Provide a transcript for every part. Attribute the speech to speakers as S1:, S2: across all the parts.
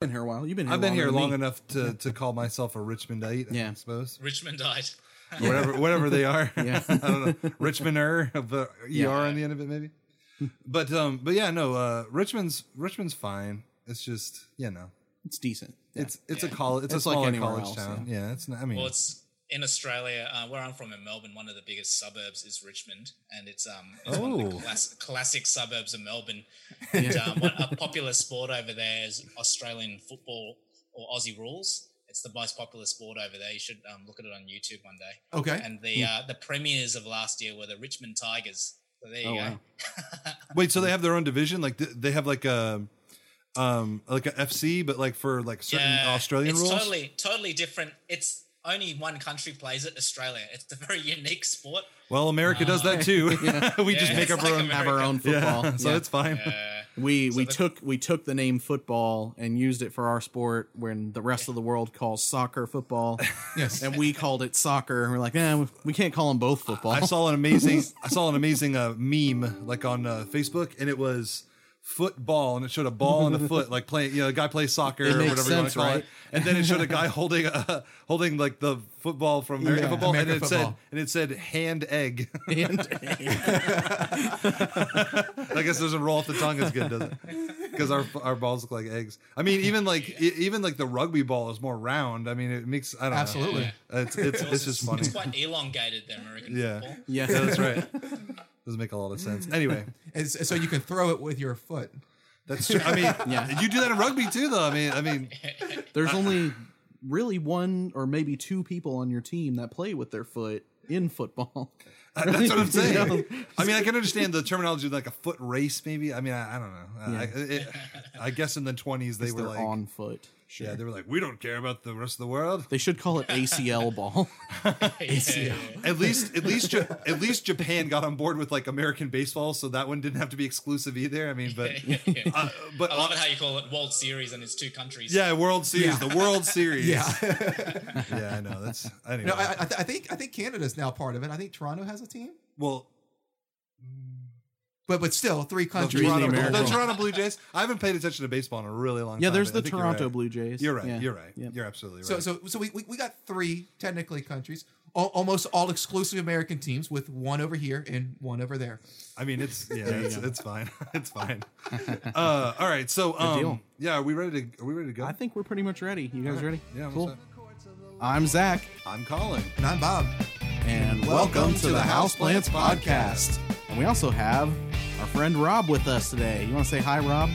S1: been here a while. You've been here.
S2: I've been here long
S1: me.
S2: enough to, to call myself a Richmondite,
S1: Yeah.
S2: I suppose.
S3: Richmondite.
S2: Whatever whatever they are.
S1: Yeah.
S2: I don't know. Richmonder, the ER
S1: Yeah.
S2: on the end of it, maybe. But um, but yeah, no. Uh, Richmond's Richmond's fine. It's just you know,
S1: It's decent. Yeah.
S2: it's it's a college. It's,
S1: It's
S2: a
S1: like
S2: smaller
S1: anywhere
S2: college
S1: else,
S2: town. Yeah. it's. Not, I mean,
S3: Well, it's in Australia, uh, where I'm from in Melbourne. One of the biggest suburbs is Richmond, and it's um it's one of the
S2: Oh.
S3: class- classic suburbs of Melbourne. And um, what, a popular sport over there is Australian football or Aussie rules. It's the most popular sport over there. You should um, look at it on YouTube one day.
S4: Okay.
S3: And the uh, the premiers of last year were the Richmond Tigers. So there you
S1: Oh,
S3: go.
S1: wow.
S2: wait. So they have their own division. Like they have like a um like a FC, but like for like certain Australian
S3: it's
S2: rules.
S3: totally totally different. It's only one country plays it, Australia. It's a very unique sport.
S2: well, America does that too. we just make
S3: it's
S2: up our
S3: like
S2: own.
S1: have our own football.
S2: Yeah, so
S1: Yeah.
S2: it's fine.
S3: Uh,
S1: we we
S3: the-
S1: took we took the name football and used it for our sport when the rest of the world calls soccer football.
S4: Yes.
S1: and we called it soccer. And we're like, eh, we can't call them both football.
S2: I saw an amazing I saw an amazing uh, meme like on uh, Facebook, and it was football, and it showed a ball and a foot, like playing. You know, a guy plays soccer or
S1: makes
S2: whatever you want to call
S1: right?
S2: it, and then it showed a guy holding uh, holding like the football from American
S4: Yeah,
S2: football,
S4: American
S2: and it
S4: football.
S2: said and it said hand egg.
S1: And-
S2: I guess it doesn't roll off the tongue as good, does it? Because our our balls look like eggs. I mean, even like even like the rugby ball is more round. I mean, it makes I don't
S4: Absolutely.
S2: know. It's it's it's just funny.
S3: It's quite elongated, the American
S2: Yeah.
S3: football.
S1: yeah,
S2: Yeah, that's right. Doesn't make a lot of sense. Anyway,
S4: And so you can throw it with your foot.
S2: that's true. I mean,
S1: Yeah.
S2: you do that in rugby too, though. I mean, I mean,
S1: There's only really one or maybe two people on your team that play with their foot in football.
S2: that's what I'm saying.
S1: You know?
S2: I mean, I can understand the terminology like a foot race, maybe. I mean, I, I don't know. I, it, I guess in the 20s they were like,
S1: on foot.
S2: Yeah, they were like, we don't care about the rest of the world.
S1: They should call it ACL ball.
S3: Yeah.
S2: At least, at least, Ja- at least Japan got on board with like American baseball, so that one didn't have to be exclusive either. I mean, but, uh, but
S3: I love it how you call it World Series and it's two countries.
S2: yeah, World Series, the World Series.
S4: Yeah.
S2: yeah, I know. That's anyway.
S4: no, I, I, th- I think I think Canada's now part of it. I think Toronto has a team,
S2: well,
S4: but but still three
S2: the
S4: countries.
S2: Toronto,
S1: the
S2: the Toronto Blue Jays. I haven't paid attention to baseball in a really long
S1: yeah,
S2: time. Yeah, there's
S1: the Toronto
S2: right.
S1: Blue Jays.
S2: You're right.
S1: Yeah.
S2: You're right.
S1: Yep.
S2: You're absolutely right.
S4: so so we, we, we got three technically countries, al- almost all exclusive American teams, with one over here and one over there.
S2: I mean, it's yeah,
S1: you
S2: it's,
S1: go.
S2: it's fine. it's fine. Uh, all right. So, um, yeah, are we ready to? Are we ready to go?
S1: I think we're pretty much ready. You guys ready?
S2: Yeah.
S1: cool.
S2: Cool.
S1: I'm Zach,
S2: I'm Colin.
S4: And I'm Bob.
S1: and welcome, to, the Houseplants Podcast. And we also have our friend Rob with us today. You want to say hi, Rob?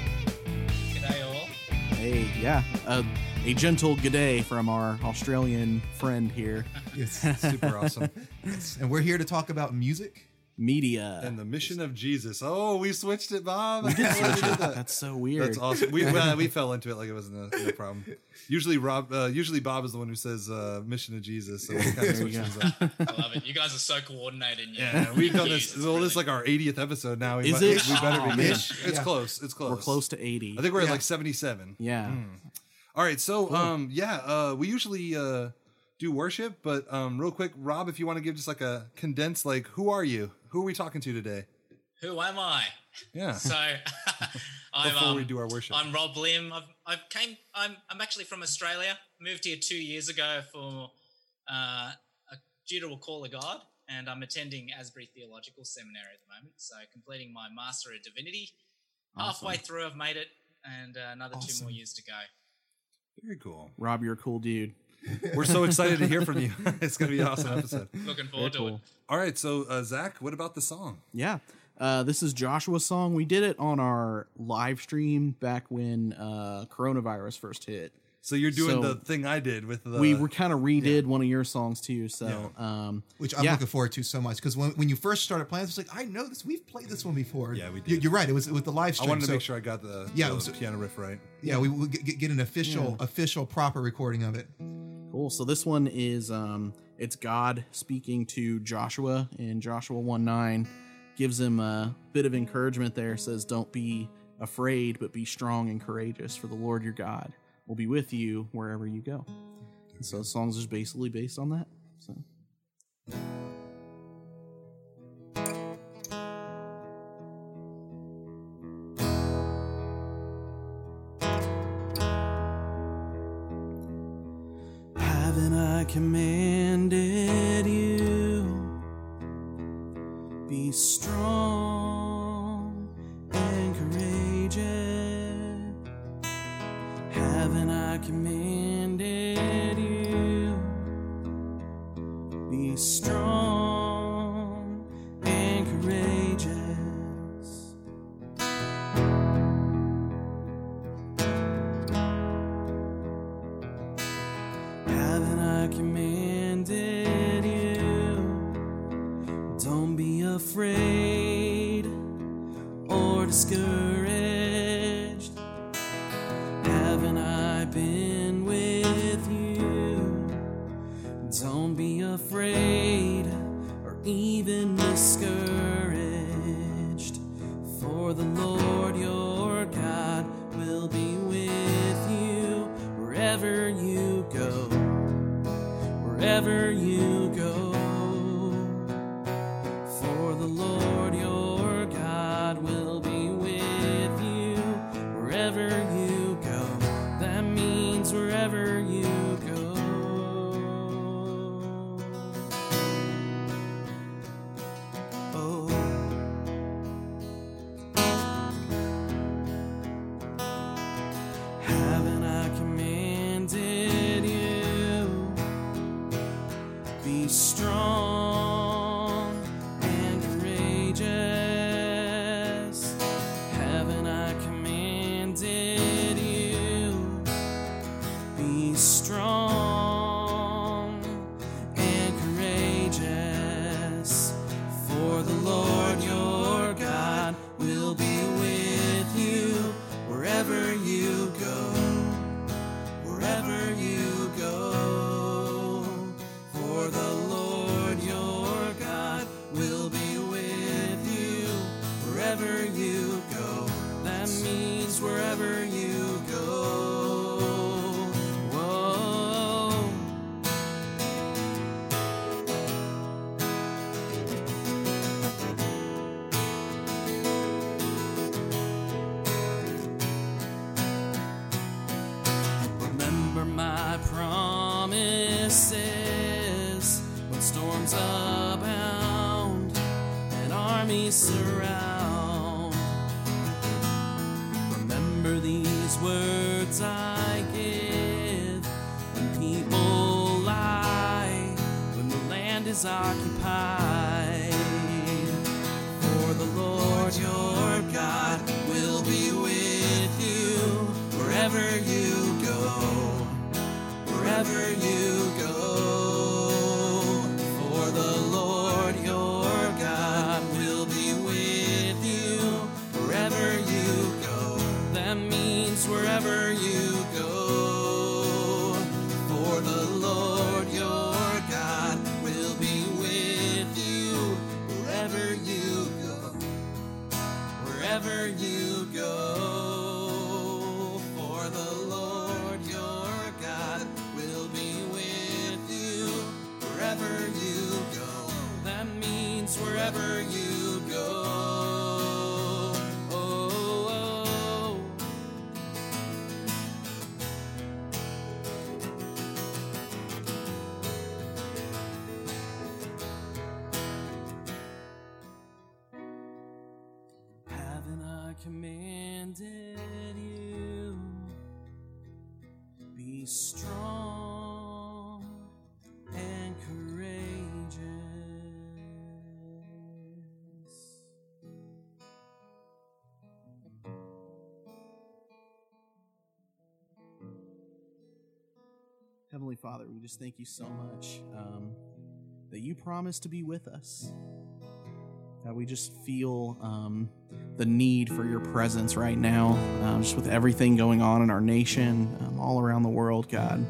S3: G'day all.
S1: Hey, yeah, a, a gentle g'day from our Australian friend here.
S4: Yes.
S2: Super awesome.
S4: and we're here to talk about music.
S1: Media.
S2: And the mission of Jesus. Oh, we switched it, Bob.
S1: Switch it. That's so weird.
S2: That's awesome. We well, we fell into it like it wasn't a, no problem. Usually, Rob. Uh, usually, Bob is the one who says uh, "mission of Jesus." So we kind of switch things up.
S3: I love it. You guys are so coordinated. and
S2: Yeah, we've done this.
S3: Jeez, it's
S2: Well, this is like our 80th episode now. We
S1: Is
S2: might-
S1: it?
S2: We better
S1: Oh,
S2: be.
S1: man.
S2: It's, it's
S4: Yeah.
S2: close. It's close.
S1: We're close to 80.
S2: I think we're at like 77.
S1: yeah.
S2: All right, so um, yeah, uh, we usually uh do worship, but um, real quick, Rob, if you want to give just like a condensed, like, who are you? Who are we talking to today?
S3: Who am I?
S2: Yeah,
S3: So, I'm,
S2: before
S3: um,
S2: we do our worship.
S3: I'm Rob Lim. I've, I've came. I'm, I'm actually from Australia. Moved here two years ago for uh, a, due to a call of God, and I'm attending Asbury Theological Seminary at the moment. So completing my Master of Divinity. Halfway through, I've made it, and uh, another two more years to go.
S2: Very cool.
S1: Rob, you're a cool dude.
S2: We're so excited to hear from you. it's gonna be an awesome episode.
S3: Looking forward to it.
S2: All right, so uh, Zach, what about the song?
S1: Yeah. Uh, this is Joshua's song. We did it on our live stream back when uh, coronavirus first hit.
S2: So you're doing
S1: So-
S2: the thing I did with the.
S1: we were kind of redid one of your songs too. So, um,
S4: Which I'm
S1: yeah.
S4: looking forward to so much because when, when you first started playing, it's like I know this. We've played this one before.
S2: Yeah, we
S4: You-
S2: did.
S4: You're right. It was with the live stream.
S2: I
S4: stream.
S2: wanted to
S4: so-
S2: make sure I got the,
S4: Yeah,
S2: the
S4: it was-
S2: piano riff right.
S4: Yeah, we will get, get an official, official, proper recording of it.
S1: Cool. So this one is um it's God speaking to Joshua in Joshua 1 9. Gives him a bit of encouragement there, says, Don't be afraid, but be strong and courageous, for the Lord your God will be with you wherever you go. And so the song's just basically based on that. So Heavenly Father, we just thank you so much um, that you promised to be with us. God, we just feel um, the need for your presence right now, um, just with everything going on in our nation, um, all around the world, God.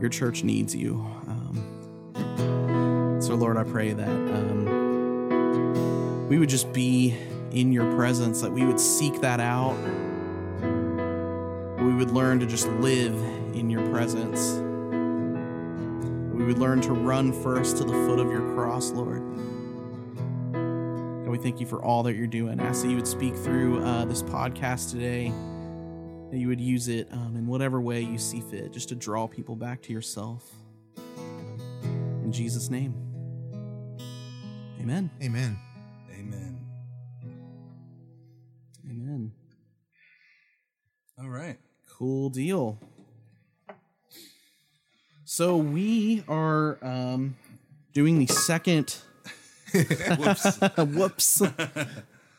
S1: Your church needs you. Um. so, Lord, I pray that um, we would just be in your presence, that we would seek that out. We would learn to just live in your presence. We would learn to run first to the foot of your cross, Lord. God, we thank you for all that you're doing. I ask that you would speak through uh, this podcast today, that you would use it um, in whatever way you see fit, just to draw people back to yourself. In Jesus' name, amen.
S4: Amen.
S2: Amen.
S1: Amen.
S2: All right.
S1: Cool deal. So we are um, doing the second.
S2: Whoops.
S1: Whoops.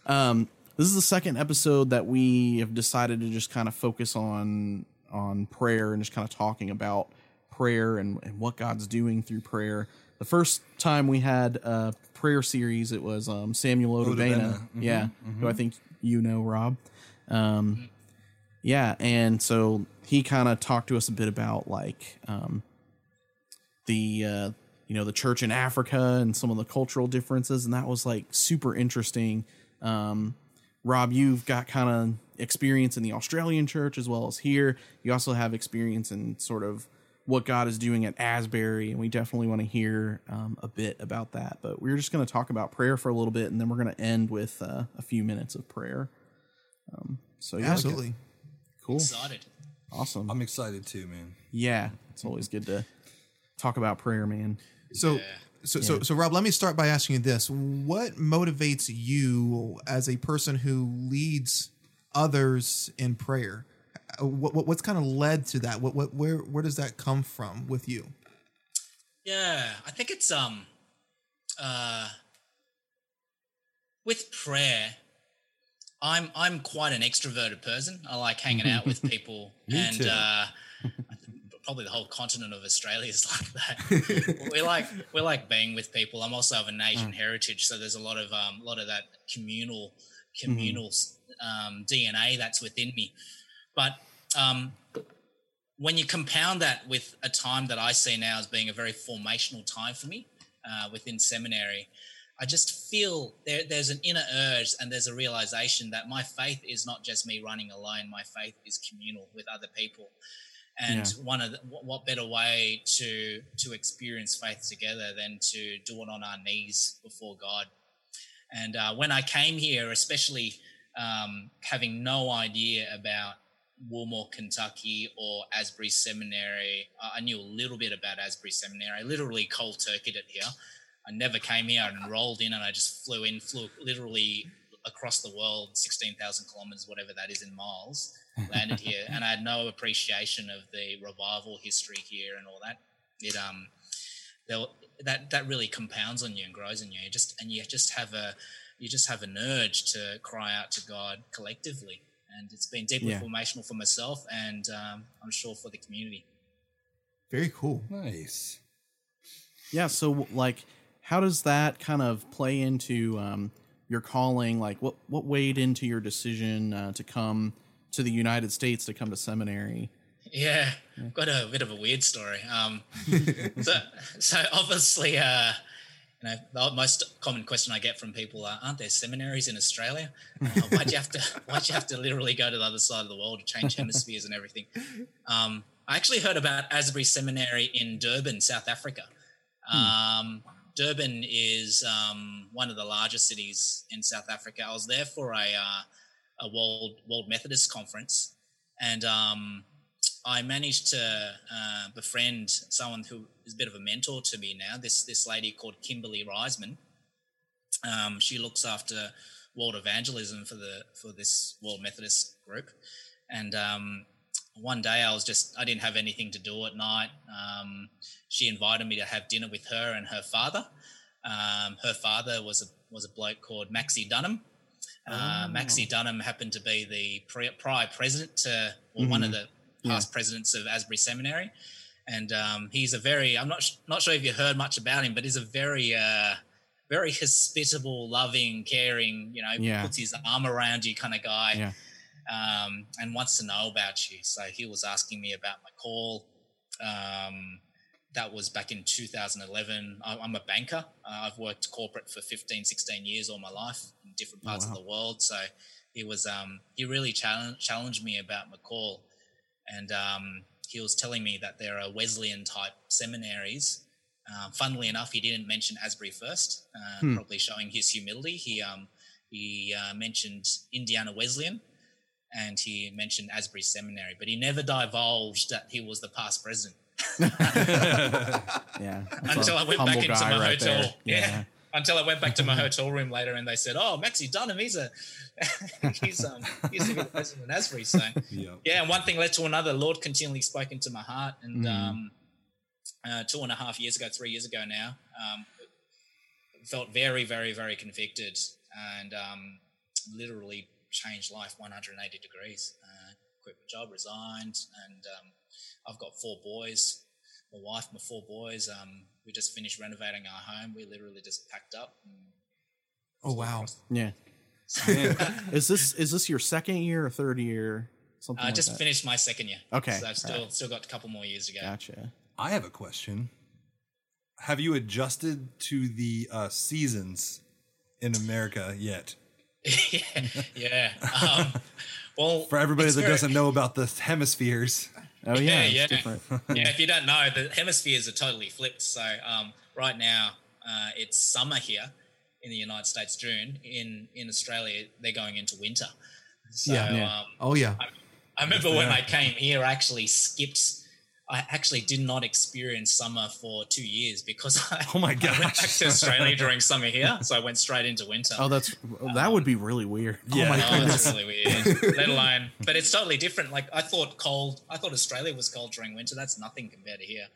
S1: um, this is the second episode that we have decided to just kind of focus on on prayer and just kind of talking about prayer and, and what God's doing through prayer. The first time we had a prayer series, it was um, Samuel Odavena.
S2: Mhm,
S1: yeah, who I think you know, Rob. Um, yeah, and so he kind of talked to us a bit about like um, the uh, you know the church in Africa and some of the cultural differences, and that was like super interesting. Um, Rob, you've got kind of experience in the Australian church as well as here. You also have experience in sort of what God is doing at Asbury, and we definitely want to hear um, a bit about that. But we're just going to talk about prayer for a little bit, and then we're going to end with uh, a few minutes of prayer. Um, so yeah,
S4: Absolutely.
S1: cool,
S3: Excited.
S1: awesome.
S2: I'm excited too, man.
S1: yeah, it's always good to talk about prayer, man.
S4: So,
S3: Yeah.
S4: so, so, so, Rob, let me start by asking you this: What motivates you as a person who leads others in prayer? Uh, What, what what's kind of led to that? What, what, where, where does that come from with you?
S3: Yeah, I think it's um uh with prayer I'm I'm quite an extroverted person. I like hanging out with people and
S2: too.
S3: uh probably the whole continent of Australia is like that. we like we like being with people. I'm also of an Asian heritage, so there's a lot of um a lot of that communal communal um, DNA that's within me. But um, when you compound that with a time that I see now as being a very formational time for me uh, within seminary, I just feel there, there's an inner urge and there's a realization that my faith is not just me running alone. My faith is communal with other people. And
S1: Yeah.
S3: one of the, what better way to to experience faith together than to do it on our knees before God? And uh, when I came here, especially um, having no idea about Wilmore, Kentucky, or Asbury Seminary, I knew a little bit about Asbury Seminary. I literally cold turkeyed it here. I never came here and enrolled in, and I just flew in, flew literally across the world, 16,000 kilometers, whatever that is in miles, landed here. And I had no appreciation of the revival history here and all that. It, um, that that really compounds on you and grows on you. You just and you just have a you just have an urge to cry out to God collectively, and it's been deeply
S1: Yeah.
S3: formational for myself, and um, I'm sure for the community.
S4: Very cool.
S2: Nice.
S1: Yeah, so like how does that kind of play into um, your calling? Like what what weighed into your decision uh, to come to the United States to come to seminary?
S3: Yeah, I've got a bit of a weird story. Um, so, so obviously, uh, you know, the most common question I get from people are, "Aren't there seminaries in Australia? Uh, why'd you have to? Why'd you have to literally go to the other side of the world to change hemispheres and everything?" Um, I actually heard about Asbury Seminary in Durban, South Africa. Um, Durban is um, one of the largest cities in South Africa. I was there for a uh, a World World Methodist conference, and um, I managed to uh, befriend someone who is a bit of a mentor to me now. This this lady called Kimberly Reisman. Um, she looks after world evangelism for the for this World Methodist group, and um, one day I was just I didn't have anything to do at night. Um, she invited me to have dinner with her and her father. Um, her father was a was a bloke called Maxie Dunnam. Uh, Maxie Dunnam happened to be the pre- prior president to, or one of the past presidents of Asbury Seminary, and um, he's a very I'm not sh- not sure if you heard much about him, but he's a very uh, very hospitable, loving, caring. You know,
S1: Yeah.
S3: puts his arm around you kind of guy
S1: Yeah.
S3: um, and wants to know about you. So he was asking me about my call. Um, that was back in 2011. I, I'm a banker. Uh, I've worked corporate for 15, 16 years all my life in different parts
S1: wow.
S3: of the world. So he was um, he really challenged challenged me about my call. and um, he was telling me that there are Wesleyan type seminaries. Um, funnily enough, he didn't mention Asbury first, uh,
S1: Hmm.
S3: probably showing his humility. He um, he uh, mentioned Indiana Wesleyan, and he mentioned Asbury Seminary, but he never divulged that he was the past president
S1: Yeah.
S3: Until
S1: a
S3: I went back into my
S1: right
S3: hotel.
S1: there.
S3: Yeah. Until I went back to my hotel room later, and they said, "Oh, Maxie Dunnam, he's a he's um he used to be the president of Asbury." So
S2: Yeah.
S3: yeah, and one thing led to another. Lord continually spoke into my heart, and
S1: Mhm.
S3: um, uh, two and a half years ago, three years ago now, um, felt very, very, very convicted, and um, literally changed life 180 degrees. Uh, quit my job, resigned, and um, I've got four boys. My wife, my four boys. Um, we just finished renovating our home. We literally just packed up. And
S4: Oh wow.
S1: Yeah. Is this is this your second year or third year? Something
S3: I
S1: like
S3: just
S1: that.
S3: finished my second year.
S1: Okay,
S3: so I've still
S1: alright.
S3: still got a couple more years to go.
S1: Gotcha.
S2: I have a question. Have you adjusted to the uh, seasons in America yet?
S3: yeah, yeah. Um, well,
S2: For everybody that
S3: very-
S2: doesn't know about the hemispheres,
S1: Oh yeah,
S3: Yeah,
S1: it's
S3: yeah.
S1: different.
S3: yeah, if you don't know, the hemispheres are totally flipped. So um, right now, uh, it's summer here in the United States, June. In in Australia, they're going into winter. So
S4: Yeah.
S1: Yeah.
S3: Um,
S4: Oh yeah.
S3: I remember when I came here, I actually skipped. I actually did not experience summer for two years because I,
S2: Oh my
S3: I went back to Australia during summer here, so I went straight into winter.
S1: Oh, that's that would be really weird.
S2: Yeah.
S1: Oh my
S3: Oh,
S1: goodness.
S3: that's really weird. Let alone, but it's totally different. Like I thought cold. I thought Australia was cold during winter. That's nothing compared to here.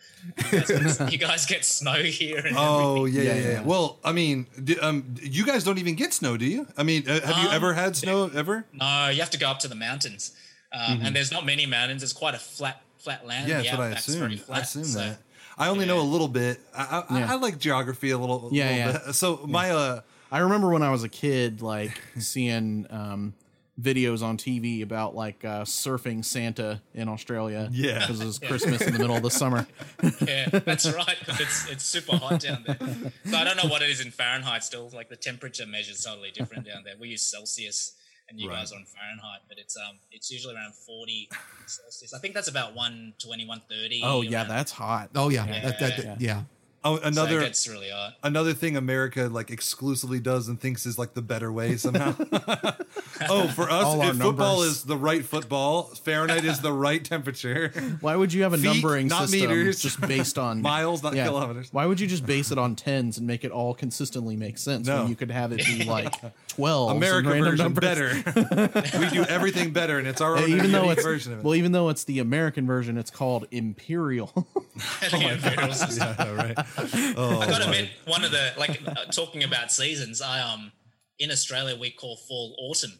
S3: You guys get, you guys get snow here. And
S2: Oh yeah, yeah,
S1: Yeah,
S2: yeah,
S1: yeah.
S2: Well, I mean, do, um, you guys don't even get snow, do you? I mean, uh, have you
S3: Um,
S2: ever had snow ever?
S3: No, you have to go up to the mountains, um, and there's not many mountains. It's quite a flat, flat land.
S2: Yeah,
S3: The
S2: that's what I
S3: outback's very
S2: assumed. I assume
S3: so-
S2: that. I only know a little bit. I, I,
S1: Yeah.
S2: I like geography a little.
S1: Yeah,
S2: little
S1: yeah.
S2: Bit. So my uh,
S1: I remember when I was a kid, like seeing um, videos on TV about like uh, surfing Santa in Australia.
S2: Yeah.
S1: because it was Christmas in the middle of the summer.
S3: Yeah, that's right. 'cause It's it's super hot down there. So I don't know what it is in Fahrenheit. Still, like the temperature measures totally different down there. We use Celsius, and you
S2: Right.
S3: guys are on Fahrenheit, but it's um it's usually around forty Celsius. I think that's about 120, 130.
S1: Oh yeah,
S3: around-
S1: that's hot.
S4: Oh yeah.
S3: Yeah.
S4: That, that, that- yeah.
S2: Oh, another
S3: it gets really hot.
S2: another thing America like exclusively does and thinks is like the better way somehow. oh, for us,
S1: All our
S2: if football
S1: numbers.
S2: is the right football, Fahrenheit is the right temperature.
S1: Why would you have a
S2: Feet,
S1: numbering
S2: not
S1: system
S2: meters.
S1: just based on
S2: Miles, not kilometers.
S1: Why would you just base it on tens and make it all consistently make sense
S2: No.
S1: when you could have it be like twelve?
S2: America version
S1: numbers?
S2: better. we do everything better, and it's our own
S1: even though it's
S2: version of it.
S1: well, even though it's the American version, it's called imperial.
S3: The oh Imperial system.
S2: yeah, right. Oh,
S3: I gotta admit, one of the like uh, talking about seasons. I um in Australia we call fall autumn.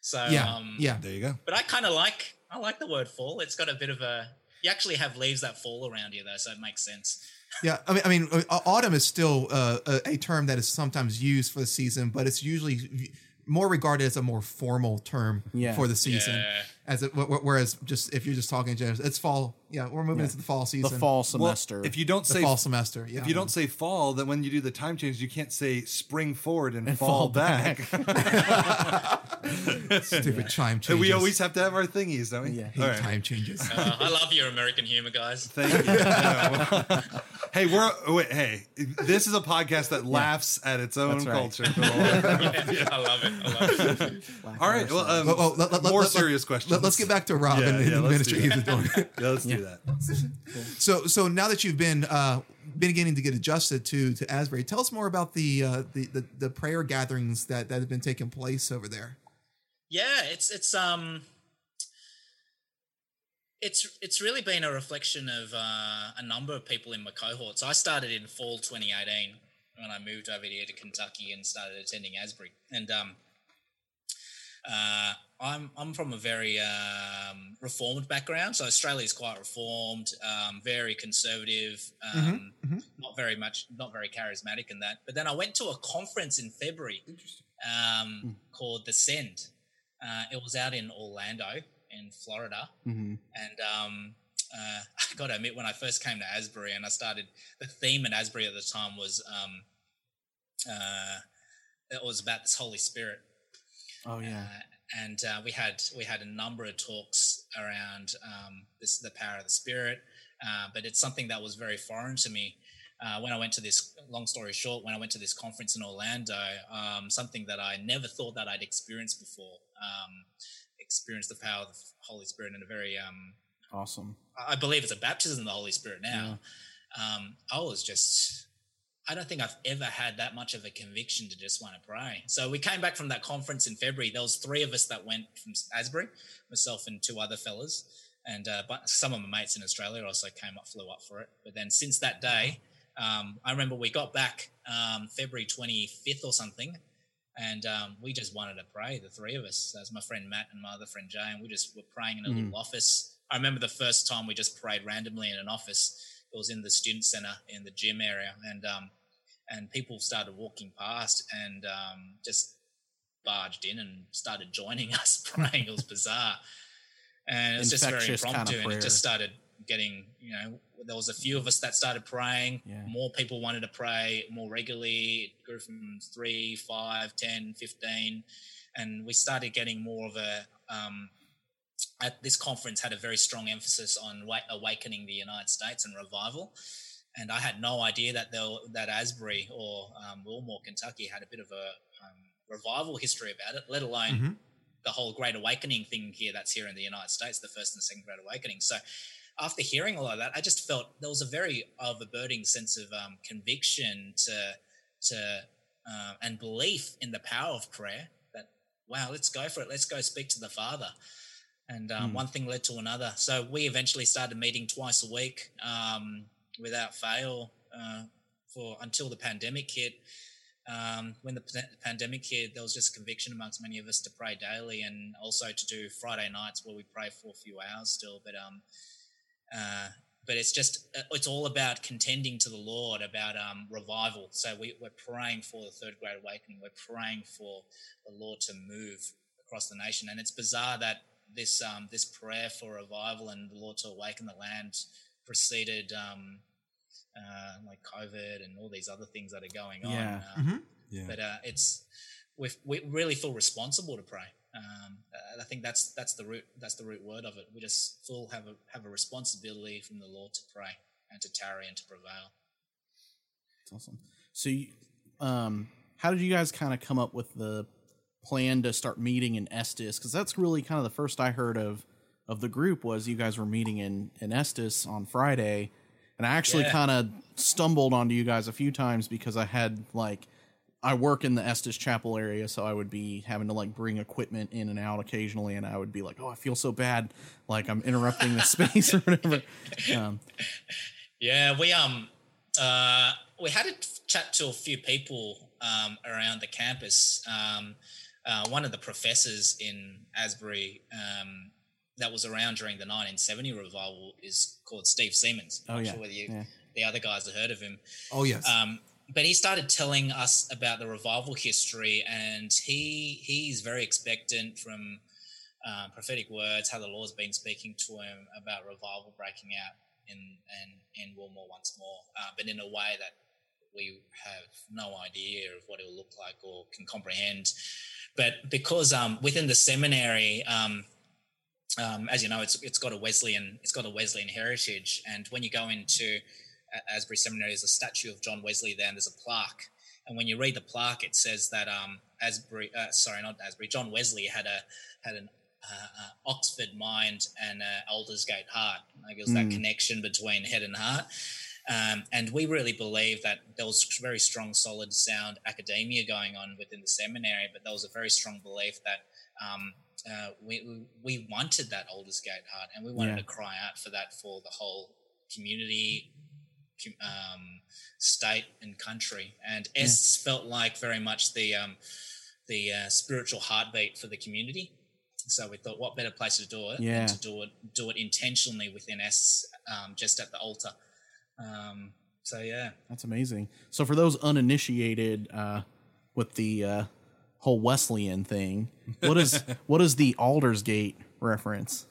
S3: So
S4: Yeah.
S3: um,
S4: Yeah.
S2: There you go.
S3: But I kind of like I like the word fall. It's got a bit of a you actually have leaves that fall around you though, so it makes sense.
S4: Yeah, I mean, I mean, uh, autumn is still uh, a, a term that is sometimes used for the season, but it's usually more regarded as a more formal term
S1: Yeah.
S4: for the season.
S3: Yeah.
S4: As it, wh- wh- whereas just if you're just talking, general, it's fall. Yeah, we're moving into the fall season.
S1: the
S4: season.
S1: fall
S2: Well,
S1: semester.
S2: if you don't
S4: the
S2: say
S4: fall semester. Yeah,
S2: if you don't say fall, then when you do the time change, you can't say spring forward and,
S1: And
S2: fall,
S1: fall
S2: back.
S4: stupid time changes.
S2: we always have to have our thingies, don't we?
S1: Yeah.
S4: hate
S2: All right.
S4: time changes.
S3: Uh, I love your American humor, guys.
S2: Thank you. Yeah, hey, we're wait, hey. This is a podcast that laughs at its own
S1: right.
S2: culture.
S3: Yeah, I love it. I love it.
S2: All right. Well, um,
S4: Well, well, let- let-
S2: more
S4: let-
S2: serious questions.
S4: Let, us get back to Rob
S2: Yeah,
S4: and, and
S2: yeah,
S4: the ministry he's doing.
S2: Yeah, let's do that.
S4: So, so now that you've been uh, been beginning to get adjusted to to Asbury, tell us more about the uh, the, the the prayer gatherings that that have been taking place over there.
S3: Yeah, it's it's um it's it's really been a reflection of uh, a number of people in my cohort. So I started in fall 2018 when I moved over here to Kentucky and started attending Asbury. And um, uh, I'm I'm from a very um, reformed background, so Australia is quite reformed, um, very conservative, um, not very much, not very charismatic in that. But then I went to a conference in February um, called the Send. Uh, it was out in Orlando, in Florida,
S1: Mhm.
S3: and um, uh, I got to admit, when I first came to Asbury and I started, the theme at Asbury at the time was um, uh, it was about this Holy Spirit,
S1: oh yeah,
S3: uh, and uh, we had we had a number of talks around um, this the power of the Spirit, uh, but it's something that was very foreign to me. Uh, when I went to this, long story short, when I went to this conference in Orlando, um, something that I never thought that I'd experienced before. Um, experienced the power of the Holy Spirit in a very um,
S1: Awesome.
S3: I I believe it's a baptism of the Holy Spirit now. Um, I was just, I don't think I've ever had that much of a conviction to just want to pray. So we came back from that conference in February. There was three of us that went from Asbury, myself and two other fellas, and uh, but some of my mates in Australia also came up, flew up for it. But then since that day, um, I remember we got back um, February 25th or something, and um, we just wanted to pray, the three of us. As my friend Matt and my other friend Jay, and we just were praying in a little office. I remember the first time we just prayed randomly in an office. It was in the student center in the gym area, and um, and people started walking past and um, just barged in and started joining us praying. It was bizarre, and it was just very
S1: Infectious kind of
S3: impromptu, and it just started getting you know. There was a few of us that started praying.
S1: Yeah.
S3: More people wanted to pray more regularly. It grew from three, five, 10, 15. And we started getting more of a, um, at this conference had a very strong emphasis on awakening the United States and revival. And I had no idea that there, that Asbury or um, Wilmore, Kentucky, had a bit of a um, revival history about it, let alone
S4: Mhm.
S3: the whole Great Awakening thing here that's here in the United States, the first and second Great Awakening. So after hearing all of that, I just felt there was a very overburdening sense of um, conviction to to um, and belief in the power of prayer. That wow, let's go for it. Let's go speak to the Father. And um,
S1: Hmm.
S3: one thing led to another. So we eventually started meeting twice a week um, without fail uh, for until the pandemic hit. Um, when the pa- pandemic hit, there was just conviction amongst many of us to pray daily, and also to do Friday nights where we pray for a few hours still. But um, uh, but it's just uh, it's all about contending to the Lord about um, revival. So we, we're praying for the third great awakening. We're praying for the Lord to move across the nation, and it's bizarre that this um, this prayer for revival and the Lord to awaken the land preceded um, uh, like COVID and all these other things that are going on.
S1: Yeah.
S3: Uh,
S4: Mhm.
S2: Yeah.
S3: but uh, it's we we really feel responsible to pray. Um, I think that's that's the root that's the root word of it. We just feel have a have a responsibility from the Lord to pray and to tarry and to prevail.
S1: That's awesome. So, you, um, how did you guys kind of come up with the plan to start meeting in Estes? Because that's really kind of the first I heard of of the group was you guys were meeting in in Estes on Friday, and I actually
S3: Yeah.
S1: kind of stumbled onto you guys a few times because I had like I work in the Estes Chapel area, so I would be having to like bring equipment in and out occasionally, and I would be like, "Oh, I feel so bad, like I'm interrupting the space or whatever." Um,
S3: Yeah, we um uh we had a chat to a few people um around the campus. Um uh, one of the professors in Asbury um that was around during the 1970 revival is called Steve Seamands.
S1: Oh,
S3: Not
S1: yeah,
S3: sure whether you,
S1: yeah.
S3: the other guys have heard of him.
S4: Oh yes.
S3: Um, but he started telling us about the revival history, and he he's very expectant from uh, prophetic words, how the Lord's been speaking to him about revival breaking out in and in Wilmore once more, uh, but in a way that we have no idea of what it will look like or can comprehend. But because um, within the seminary, um, um, as you know, it's it's got a Wesleyan it's got a Wesleyan heritage, and when you go into Asbury Seminary, there's a statue of John Wesley there, and there's a plaque. And when you read the plaque, it says that um, Asbury, uh, sorry, not Asbury, John Wesley had a had an uh, uh, Oxford mind and uh, Aldersgate heart. Like it was that
S1: Mm.
S3: connection between head and heart. Um, and we really believe that there was very strong, solid, sound academia going on within the seminary, but there was a very strong belief that um, uh, we, we wanted that Aldersgate heart, and we wanted
S1: Yeah.
S3: to cry out for that for the whole community, um, state, and country. And Estes felt like very much the um, the uh, spiritual heartbeat for the community. So we thought, what better place to do it
S1: Yeah.
S3: than to do it do it intentionally within Estes, um, just at the altar. Um, so yeah,
S1: That's amazing. So for those uninitiated uh, with the uh, whole Wesleyan thing, what is what is the Aldersgate reference?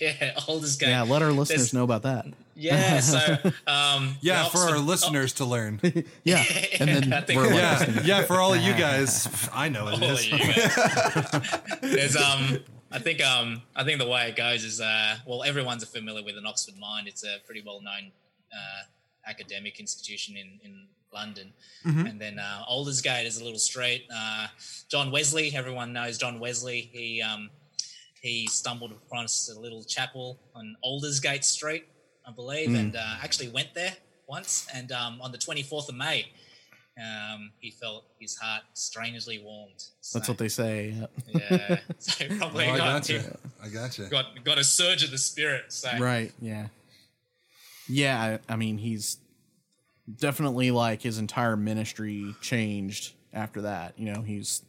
S3: yeah, Aldersgate.
S1: Yeah, let our listeners
S3: There's-
S1: know about that.
S3: Yeah, so um,
S2: Yeah,
S3: the
S2: for our
S3: Oxford-
S2: listeners to learn.
S1: Yeah, and then
S3: I
S1: we're
S2: Yeah, yeah, for all of you guys, I know it
S3: All
S2: is.
S3: of you guys. There's um, I think um, I think the way it goes is uh, well, everyone's familiar with an Oxford Mind. It's a pretty well known uh, academic institution in in London, and then uh, Aldersgate is a little street. Uh, John Wesley, everyone knows John Wesley. He um, he stumbled across a little chapel on Aldersgate Street, I believe,
S1: Hmm.
S3: and uh, actually went there once. And um, on the 24th of May, um, he felt his heart strangely warmed. So,
S1: That's what they say.
S3: Yeah, so probably
S2: Oh, I
S3: got,
S2: gotcha. I gotcha.
S3: got got a surge of the spirit. So
S1: Right. Yeah. Yeah. I, I mean, he's definitely like his entire ministry changed after that. You know, he's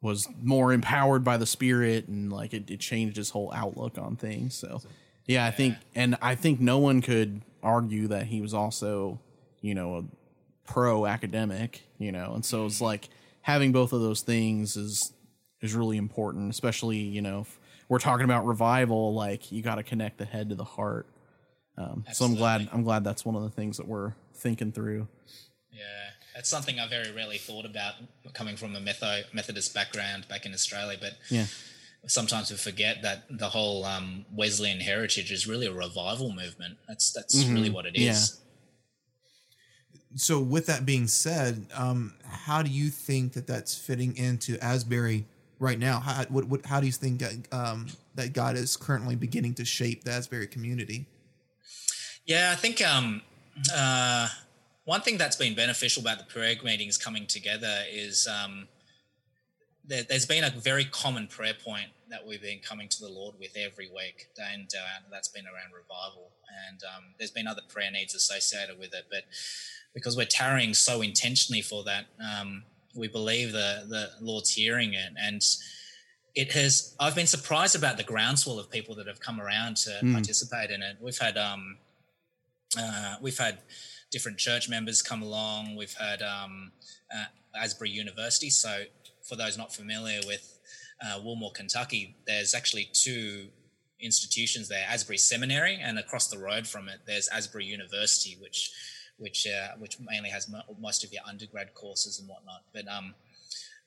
S1: was more empowered by the spirit and like it, it changed his whole outlook on things. So, yeah, I think, and I think no one could argue that he was also, you know, a pro academic, you know, and so it's mm-hmm. like having both of those things is is really important, especially you know if we're talking about revival. Like you got to connect the head to the heart. Um, so I'm glad I'm glad that's one of the things that we're thinking through.
S3: Yeah, that's something I very rarely thought about coming from a Metho- Methodist background back in Australia. But
S1: Yeah,
S3: sometimes we forget that the whole um, Wesleyan heritage is really a revival movement. That's that's
S1: Mm-hmm.
S3: really what it is.
S4: So, with that being said, um, how do you think that that's fitting into Asbury right now? How, what, what, how do you think um, that God is currently beginning to shape the Asbury community?
S3: Yeah, I think um, uh, one thing that's been beneficial about the prayer meetings coming together is um, there, there's been a very common prayer point that we've been coming to the Lord with every week, and uh, that's been around revival. And um, there's been other prayer needs associated with it, but because we're tarrying so intentionally for that, um, we believe the the Lord's hearing it, and it has. I've been surprised about the groundswell of people that have come around to
S1: Mm.
S3: participate in it. We've had um, uh, we've had different church members come along. We've had um, uh, Asbury University. So, for those not familiar with uh, Wilmore, Kentucky, there's actually two institutions there: Asbury Seminary, and across the road from it, there's Asbury University, which which uh, which mainly has mo- most of your undergrad courses and whatnot. But um,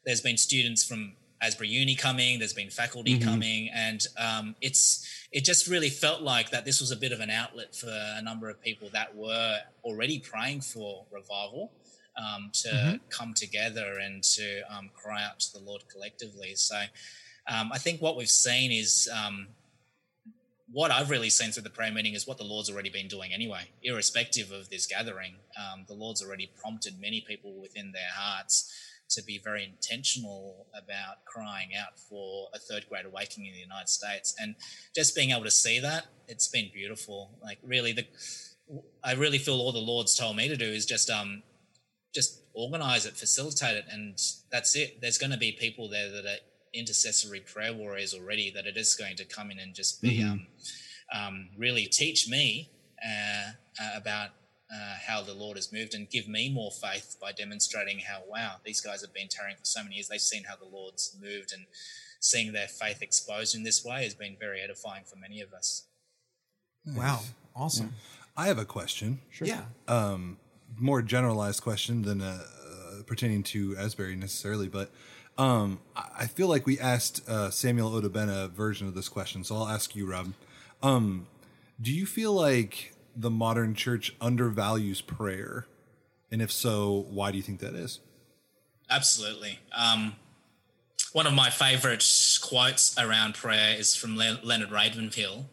S3: there's been students from Asbury Uni coming. There's been faculty coming, and um, it's it just really felt like that this was a bit of an outlet for a number of people that were already praying for revival um, to come together and to um, cry out to the Lord collectively. So um, I think what we've seen is. Um, what I've really seen through the prayer meeting is what the Lord's already been doing anyway, irrespective of this gathering. Um, the Lord's already prompted many people within their hearts to be very intentional about crying out for a third great awakening in the United States. And just being able to see that, it's been beautiful. Like really the I really feel all the Lord's told me to do is just um just organize it, facilitate it, and that's it. There's gonna be people there that are intercessory prayer warriors already that are just going to come in and just be um, um, really teach me uh, uh, about uh, how the Lord has moved and give me more faith by demonstrating how, wow, these guys have been tarrying for so many years. They've seen how the Lord's moved and seeing their faith exposed in this way has been very edifying for many of us.
S4: Wow, awesome.
S2: I have a question.
S4: Yeah.
S2: um, more generalized question than uh, uh, pertaining to Asbury necessarily, but um, I I feel like we asked uh, Samuel Odabena a version of this question, so I'll ask you, Rob. Um, do you feel like the modern church undervalues prayer? And if so, why do you think that is?
S3: Absolutely. Um, one of my favorite quotes around prayer is from Le- Leonard Ravenhill,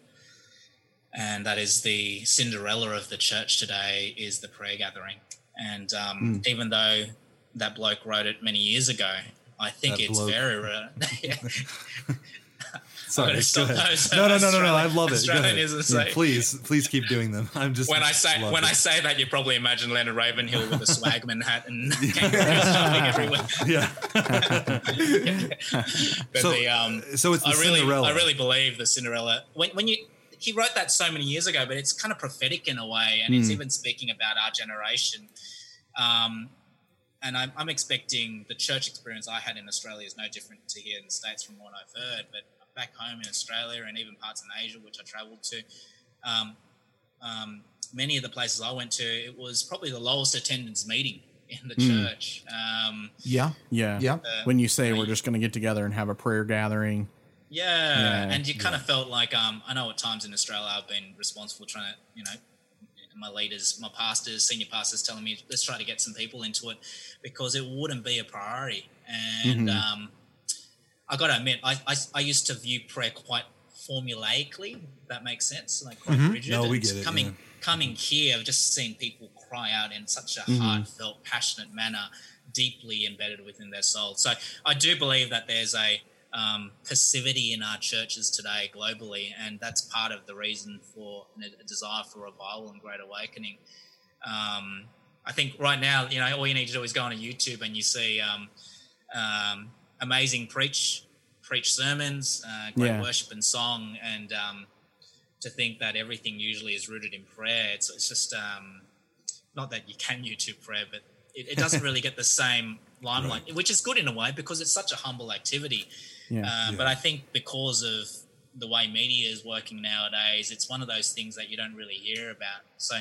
S3: and that is the Cinderella of the church today is the prayer gathering. And um, even though that bloke wrote it many years ago, I think
S2: That
S3: it's
S2: bloke.
S3: very rare.
S2: Sorry, go ahead.
S3: those
S2: No, no, no, no, no. I love it.
S3: Australian isn't
S2: Yeah, please, please keep doing them. I'm just
S3: when I say when. I say that, you probably imagine Leonard Ravenhill with a swagman hat and everywhere.
S2: yeah.
S3: But
S2: So-
S3: the, um,
S2: so it's
S3: I really,
S2: Cinderella.
S3: I really believe the Cinderella. When, when you he wrote that so many years ago, but it's kind of prophetic in a way, and
S2: Hmm.
S3: it's even speaking about our generation. Um, and I'm, I'm expecting the church experience I had in Australia is no different to here in the states from what I've heard. But back home in Australia and even parts in Asia, which I travelled to, um, um, many of the places I went to, it was probably the lowest attendance meeting in the church. Um,
S4: Yeah.
S1: yeah,
S4: Yeah.
S1: When you say we're just going to get together and have a prayer gathering,
S3: Yeah,
S1: Yeah,
S3: and you kind of felt like um, I know at times in Australia I've been responsible trying to, you know, my leaders, my pastors, senior pastors telling me let's try to get some people into it because it wouldn't be a priority. And um, I got to admit, I, I I used to view prayer quite formulaically. That makes sense, like quite rigid.
S2: No, we get it,
S3: Coming
S2: yeah.
S3: coming here, I've just seen people cry out in such a
S2: Mm-hmm.
S3: heartfelt, passionate manner, deeply embedded within their soul. So I do believe that there's a um, passivity in our churches today globally, and that's part of the reason for a desire for revival and great awakening. Um, I think right now, you know, all you need to do is go on YouTube and you see um, um, amazing preach preach sermons, uh, great
S1: Yeah.
S3: worship and song, and um, to think that everything usually is rooted in prayer. It's, it's just um, not that you can YouTube prayer, but it, it doesn't really get the same limelight, which is good in a way because it's such a humble activity.
S1: Yeah.
S3: Uh, But I think because of the way media is working nowadays, it's one of those things that you don't really hear about. So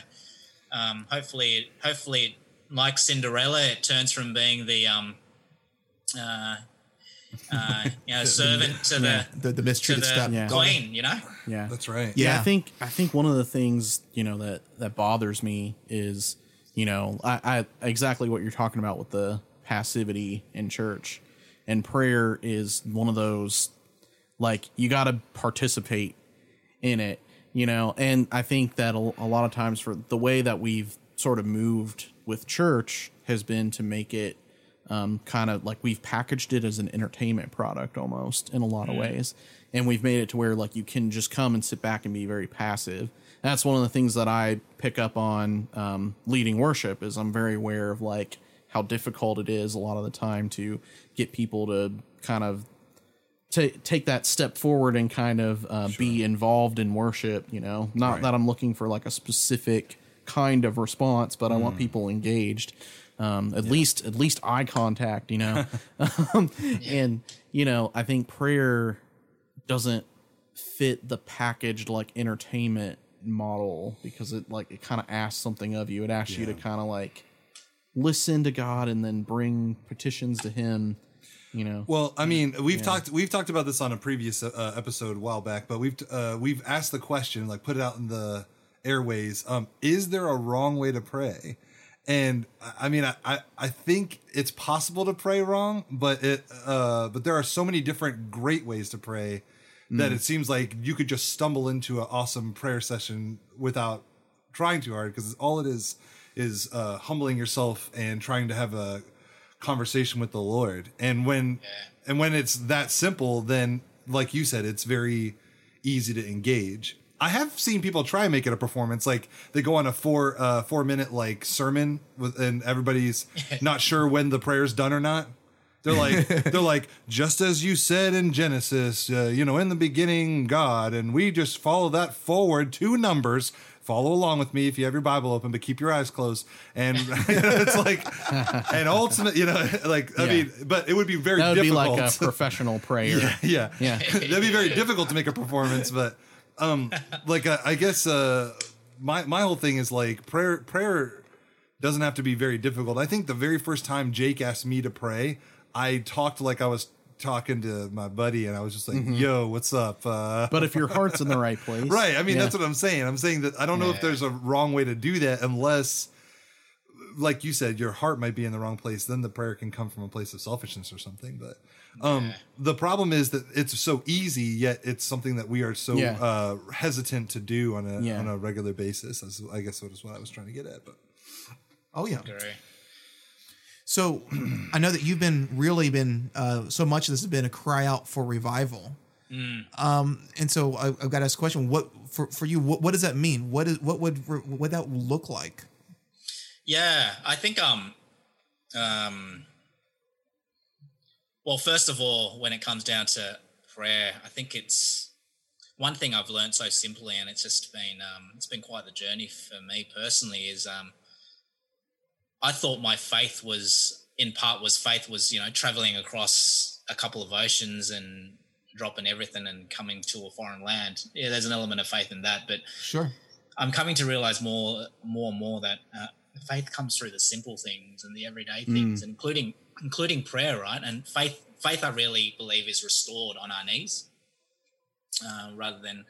S3: um, hopefully, hopefully, like Cinderella, it turns from being the um, uh, uh, you know servant to
S1: Yeah.
S3: the
S4: The, the
S3: to
S4: mistreated
S3: the
S4: step.
S1: Yeah.
S3: queen. You know,
S1: yeah.
S2: That's right.
S1: Yeah,
S4: Yeah.
S1: I think I think one of the things you know that that bothers me is you know I, I exactly what you're talking about with the passivity in church, and prayer is one of those like you got to participate in it, you know. And I think that a, a lot of times for the way that we've sort of moved with church has been to make it um, kind of like we've packaged it as an entertainment product almost in a lot of ways. And we've made it to where like you can just come and sit back and be very passive. That's one of the things that i pick up on um, leading worship is i'm very aware of like how difficult it is a lot of the time to get people to kind of ta take that step forward and kind of uh, be involved in worship you know? Not
S2: Right.
S1: that i'm looking for like a specific kind of response but i want people engaged um, at least at least eye contact you know? Um, and you know i think prayer doesn't fit the packaged like entertainment model because it like it kind of asks something of you. It asks you to kind of like listen to god and then bring petitions to him you know?
S2: Well, I mean, we've talked we've talked about this on a previous uh, episode a while back, but we've uh, we've asked the question, like put it out in the airways. Um, is there a wrong way to pray? And I- mean, I, I think it's possible to pray wrong, but it uh, but there are so many different great ways to pray that it seems like you could just stumble into an awesome prayer session without trying too hard because all it is is uh, humbling yourself and trying to have a conversation with the Lord. And when and when it's that simple, then like you said, it's very easy to engage. I have seen people try and make it a performance. Like they go on a four uh, four minute like sermon with, and everybody's not sure when the prayer's done or not. They're like they're like just as you said in Genesis, uh, you know, in the beginning God, and we just follow that forward two numbers. Follow along with me if you have your Bible open, but keep your eyes closed. And it's like, and ultimate, you know, like I
S1: Yeah.
S2: mean, but it would be very
S1: that would
S2: difficult.
S1: be like a professional prayer
S2: yeah,
S1: yeah, Yeah.
S2: That'd be very difficult to make a performance, but um, like uh, I guess uh, my my whole thing is like prayer. Prayer doesn't have to be very difficult. I think the very first time Jake asked me to pray, I talked like I was talking to my buddy, and I was just like, "Yo, what's up?" Uh,
S1: but if your heart's in the right place
S2: Right. I mean,
S1: yeah.
S2: that's what I'm saying. I'm saying that I don't know if there's a wrong way to do that unless, like you said, your heart might be in the wrong place. Then the prayer can come from a place of selfishness or something. But um, the problem is that it's so easy, yet it's something that we are so
S1: Yeah.
S2: uh, hesitant to do on a
S1: Yeah.
S2: on a regular basis. As I guess what is what I was trying to get at. But
S4: Oh yeah.
S3: Agree.
S4: So I know that you've been really been uh, so much of this has been a cry out for revival. Um, and so I, I've got to ask a question: What for for you? What, what does that mean? What is what would what would that look like?
S3: Yeah, I think um um well first of all when it comes down to prayer, I think it's one thing I've learned so simply and it's just been um it's been quite the journey for me personally is um I thought my faith was in part was faith was, you know, traveling across a couple of oceans and dropping everything and coming to a foreign land. Yeah, there's an element of faith in that, but
S4: Sure.
S3: I'm coming to realize more, more and more that uh, faith comes through the simple things and the everyday
S1: Mm.
S3: things, including including prayer, right? And faith, faith, I really believe is restored on our knees, uh, rather than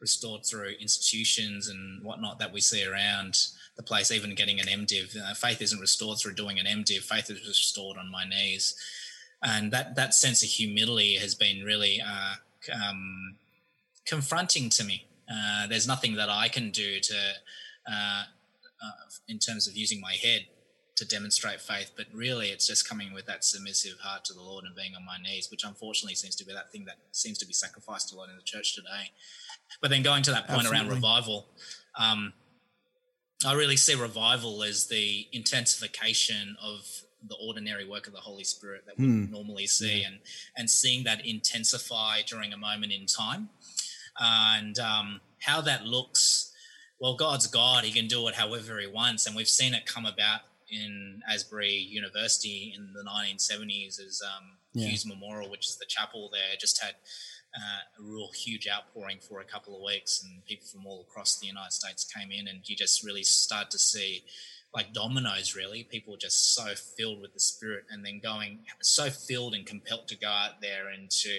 S3: restored through institutions and whatnot that we see around the place. Even getting an MDiv, uh, faith isn't restored through doing an MDiv. Faith is restored on my knees. and that that sense of humility has been really uh, um, confronting to me. Uh, there's nothing that I can do to, uh, uh, in terms of using my head to demonstrate faith, but really it's just coming with that submissive heart to the Lord and being on my knees, which unfortunately seems to be that thing that seems to be sacrificed a lot in the church today. But then going to that point around revival, um, I really see revival as the intensification of the ordinary work of the Holy Spirit that we normally see, and and seeing that intensify during a moment in time, and um, how that looks. Well, God's God; He can do it however He wants, and we've seen it come about in Asbury University in the 1970s as um,
S1: Yeah.
S3: Hughes Memorial, which is the chapel there, just had uh, a real huge outpouring for a couple of weeks, and people from all across the United States came in, and you just really start to see, like dominoes, really, people just so filled with the Spirit, and then going so filled and compelled to go out there and to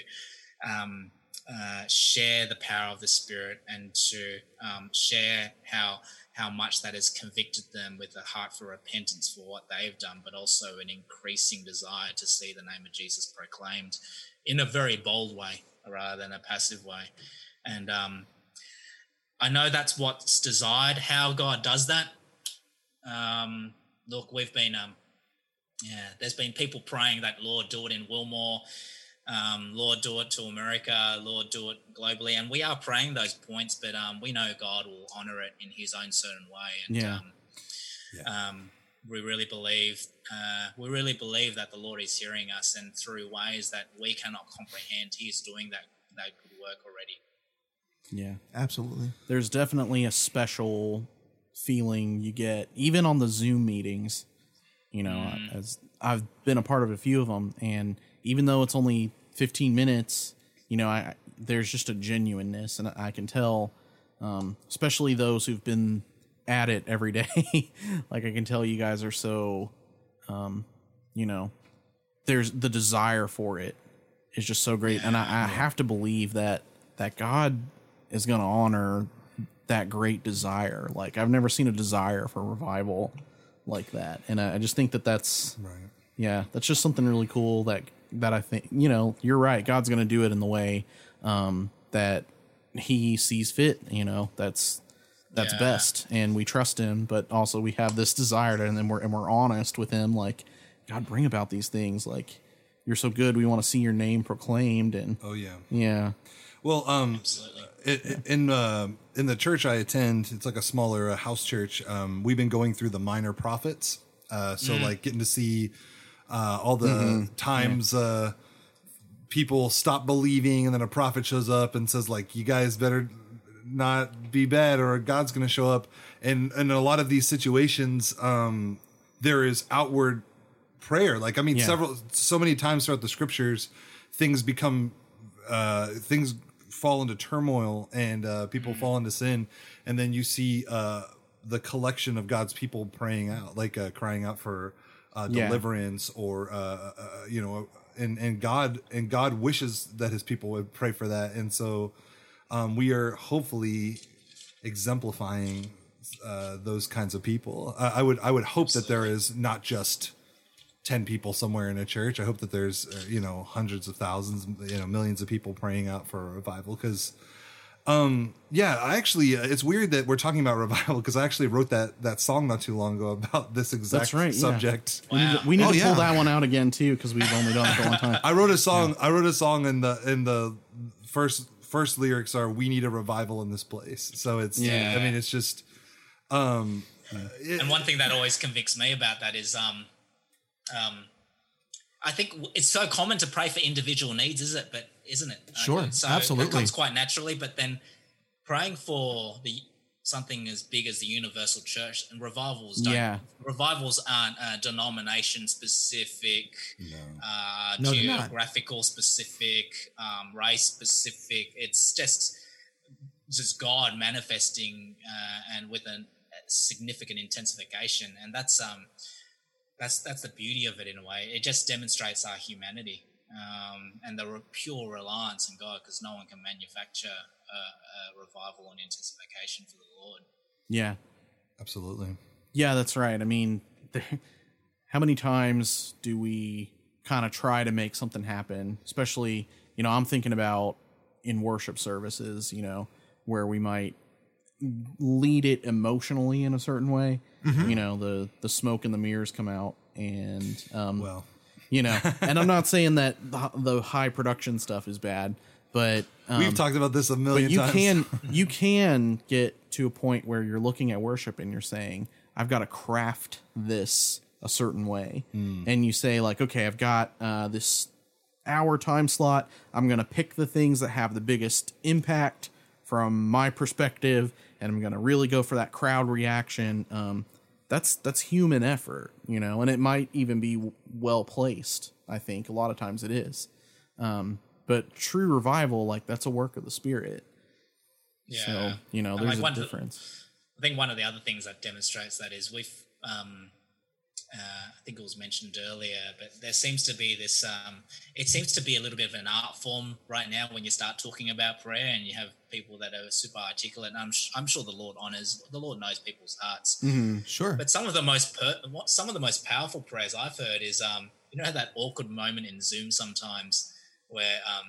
S3: um, uh, share the power of the Spirit and to um, share how how much that has convicted them with a heart for repentance for what they've done, but also an increasing desire to see the name of Jesus proclaimed in a very bold way rather than a passive way. And um, I know that's what's desired. How God does that, um, look, we've been, um, yeah, there's been people praying that Lord do it in Wilmore, um, Lord do it to America, Lord do it globally, and we are praying those points, but um, we know God will honor it in His own certain way, and
S1: Yeah.
S3: um, um, we really believe, uh, we really believe that the Lord is hearing us, and through ways that we cannot comprehend, He is doing that that good work already.
S1: Yeah.
S4: Absolutely.
S1: there's definitely a special feeling you get even on the zoom meetings you know as i've been a part of a few of them and even though it's only 15 minutes you know i there's just a genuineness and i can tell um, especially those who've been at it every day. Like i can tell you guys are so um, you know there's the desire for it is just so great. And I, I have to believe that that god is going to honor that great desire. Like i've never seen a desire for revival like that. And i, I just think that that's
S2: Right.
S1: yeah that's just something really cool that that i think you know you're right god's going to do it in the way um that he sees fit you know that's that's
S3: Yeah.
S1: best and we trust him but also we have this desire to, and then we're and we're honest with him like god bring about these things like you're so good we want to see your name proclaimed and
S2: Oh yeah.
S1: yeah
S2: Well, um,
S3: Absolutely.
S2: it, in uh, in the church I attend, it's like a smaller uh, house church. Um, we've been going through the minor prophets, uh, so like getting to see uh, all the times uh, people stop believing, and then a prophet shows up and says like, "You guys better not be bad, or God's going to show up." And and in a lot of these situations, um, there is outward prayer. Like I mean,
S1: Yeah.
S2: several so many times throughout the scriptures, things become uh, things fall into turmoil and uh, people fall into sin, and then you see uh, the collection of God's people praying out, like uh, crying out for uh,
S1: Yeah.
S2: deliverance, or uh, uh, you know, and and God and God wishes that His people would pray for that, and so um, we are hopefully exemplifying uh, those kinds of people. I, I would I would hope that there is not just. 10 people somewhere in a church. I hope that there's, uh, you know, hundreds of thousands, you know, millions of people praying out for a revival. Cause, um, yeah, I actually, uh, it's weird that we're talking about revival because I actually wrote that, that song not too long ago about this exact
S1: That's right, yeah.
S2: subject.
S1: we need to, we need
S4: Oh,
S1: to
S4: yeah.
S1: pull that one out again too because we've only done it for one time
S2: I wrote a song, I wrote a song in the, in the first, first lyrics are, we need a revival in this place. So it's,
S1: Yeah.
S2: I mean, it's just, um, it-
S3: And one thing that always convicts me about that is, um, um, I think it's so common to pray for individual needs, is it? But isn't it?
S4: Sure,
S3: so
S4: absolutely.
S3: It comes quite naturally, but then praying for the something as big as the universal church and revivals. Don't,
S1: Yeah.
S3: revivals aren't uh, denomination specific, uh,
S4: No,
S3: geographical specific, um, race specific. It's just just God manifesting uh, and with a, a significant intensification, and that's um that's that's the beauty of it in a way. It just demonstrates our humanity um, and the re- pure reliance on God, because no one can manufacture a, a revival and intensification for the Lord.
S1: yeah
S2: absolutely.
S1: Yeah, that's right. I mean, there, how many times do we kind of try to make something happen. Especially, you know, I'm thinking about in worship services, you know, where we might lead it emotionally in a certain way. You know, the the smoke and the mirrors come out, and um,
S2: Well,
S1: you know, and I'm not saying that the, the high production stuff is bad, but um,
S2: we've talked about this a million
S1: but you
S2: times.
S1: can you can get to a point where you're looking at worship and you're saying i've got to craft this a certain way. And you say like okay i've got uh, this hour time slot. I'm going to pick the things that have the biggest impact from my perspective and i'm going to really go for that crowd reaction. Um, that's that's human effort you know and it might even be well placed i think a lot of times it is um, but true revival like that's a work of the spirit
S3: Yeah.
S1: so you know, there's
S3: like,
S1: a
S3: of the-
S1: difference.
S3: I think one of the other things that demonstrates that is we've, um, uh, I think it was mentioned earlier, but there seems to be this, um, it seems to be a little bit of an art form right now when you start talking about prayer and you have people that are super articulate. And I'm, sh- I'm sure the Lord honors, the Lord knows people's hearts.
S4: Sure.
S3: But some of the most per- some of the most powerful prayers I've heard is um you know that awkward moment in Zoom sometimes where um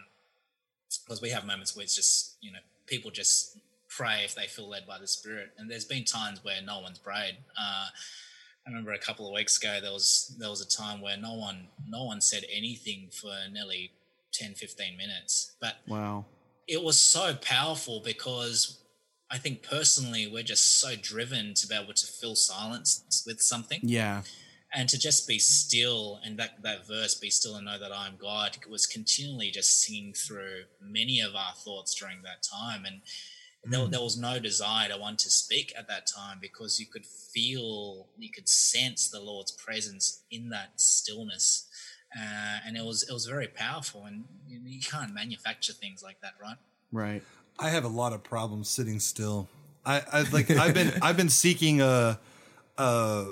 S3: because we have moments where it's just you know people just pray if they feel led by the Spirit and there's been times where no one's prayed. Uh, I remember a couple of weeks ago there was there was a time where no one no one said anything for nearly 10 15 minutes but
S1: Wow.
S3: it was so powerful because I think personally we're just so driven to be able to fill silence with something
S1: Yeah.
S3: and to just be still and that that verse be still and know that I am God was continually just singing through many of our thoughts during that time and there, there was no desire to want to speak at that time because you could feel you could sense the Lord's presence in that stillness uh, and it was it was very powerful and you, you can't manufacture things like that right
S1: Right.
S2: I have a lot of problems sitting still. I, I like I've been I've been seeking a a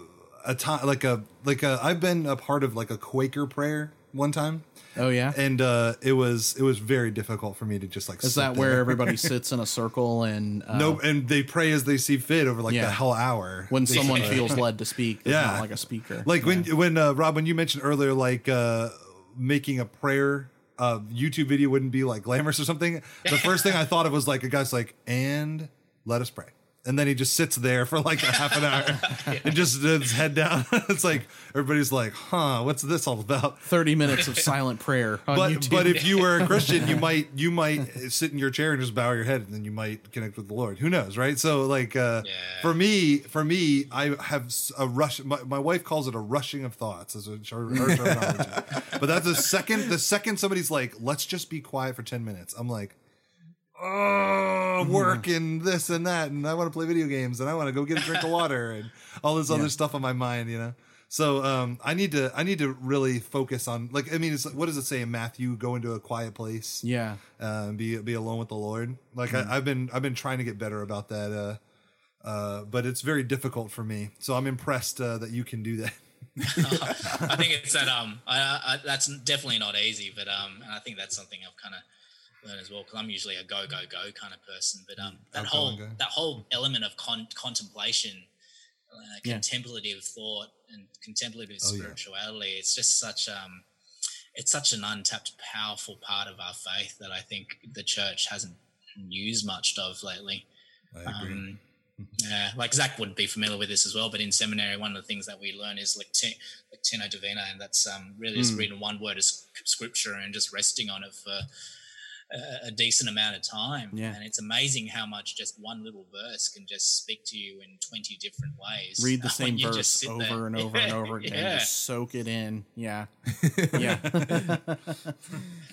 S2: a time like a like a I've been a part of like a Quaker prayer one time.
S1: Oh yeah.
S2: And uh it was it was very difficult for me to just like
S1: Is
S2: sit
S1: that
S2: there.
S1: where everybody sits in a circle and uh,
S2: no and they pray as they see fit over like
S1: Yeah.
S2: the whole hour
S1: when someone feels led to speak, yeah,
S2: Yeah.
S1: not like a speaker.
S2: like when when uh, Rob when you mentioned earlier like uh making a prayer uh YouTube video wouldn't be like glamorous or something the first thing I thought of was like a guy's like and let us pray and then he just sits there for like a half an hour and just his head down it's like everybody's like huh what's this all about
S1: thirty minutes of silent prayer on
S2: but
S1: YouTube.
S2: but if you were a Christian, you might you might sit in your chair and just bow your head, and then you might connect with the Lord. Who knows, right? So like uh,
S3: Yeah.
S2: for me, for me, I have a rush. My, my wife calls it a rushing of thoughts, as a her, her terminology. but that's the second the second somebody's like, let's just be quiet for ten minutes. I'm like. Oh, work and this and that, and I want to play video games, and I want to go get a drink of water, and all this other stuff on my mind, you know. So um, I need to I need to really focus on like I mean, it's, what does it say in Matthew? Go into a quiet place,
S1: yeah,
S2: uh, and be be alone with the Lord. Like I, I've been I've been trying to get better about that, uh, uh, but it's very difficult for me. So I'm impressed uh, that you can do that.
S3: I think it's that um, I, I, that's definitely not easy, but um, and I think that's something I've kind of learned as well because I'm usually a go go go kind of person. But um, that
S2: Outgo
S3: whole that whole element of con- contemplation, uh,
S1: Yeah.
S3: contemplative thought, and contemplative
S2: Oh, yeah.
S3: spirituality, it's just such um, it's such an untapped, powerful part of our faith that I think the church hasn't used much of lately.
S2: I agree.
S3: Um, yeah, like Zak would be familiar with this as well. But in seminary, one of the things that we learn is lecti- lectio divina, and that's um, really just reading one word of scripture and just resting on it for a, a decent amount of time.
S1: Yeah.
S3: and it's amazing how much just one little verse can just speak to you in twenty different ways.
S1: read the
S3: when
S1: same
S3: you just
S1: verse
S3: sit
S1: over
S3: there.
S1: and over and over again.
S3: Yeah.
S1: Just soak it in. Yeah, yeah,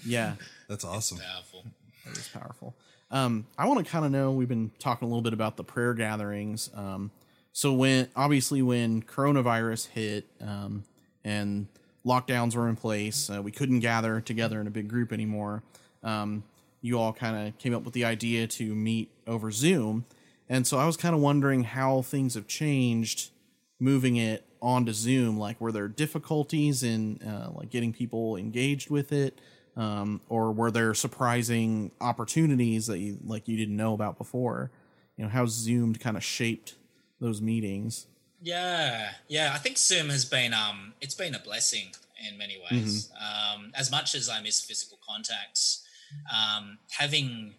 S1: yeah.
S2: That's awesome.
S3: powerful.
S1: That is powerful. Um, I want to kind of know. We've been talking a little bit about the prayer gatherings. Um, so when obviously when coronavirus hit um, and lockdowns were in place, uh, we couldn't gather together in a big group anymore. Um, you all kind of came up with the idea to meet over Zoom, and so I was kind of wondering how things have changed moving it onto Zoom. Like, were there difficulties in uh, like getting people engaged with it? um, or were there surprising opportunities that you like you didn't know about before? You know, how Zoom kind of shaped those meetings.
S3: Yeah, yeah. I think Zoom has been um, it's been a blessing, in many ways. Um, as much as I miss physical contacts, um, having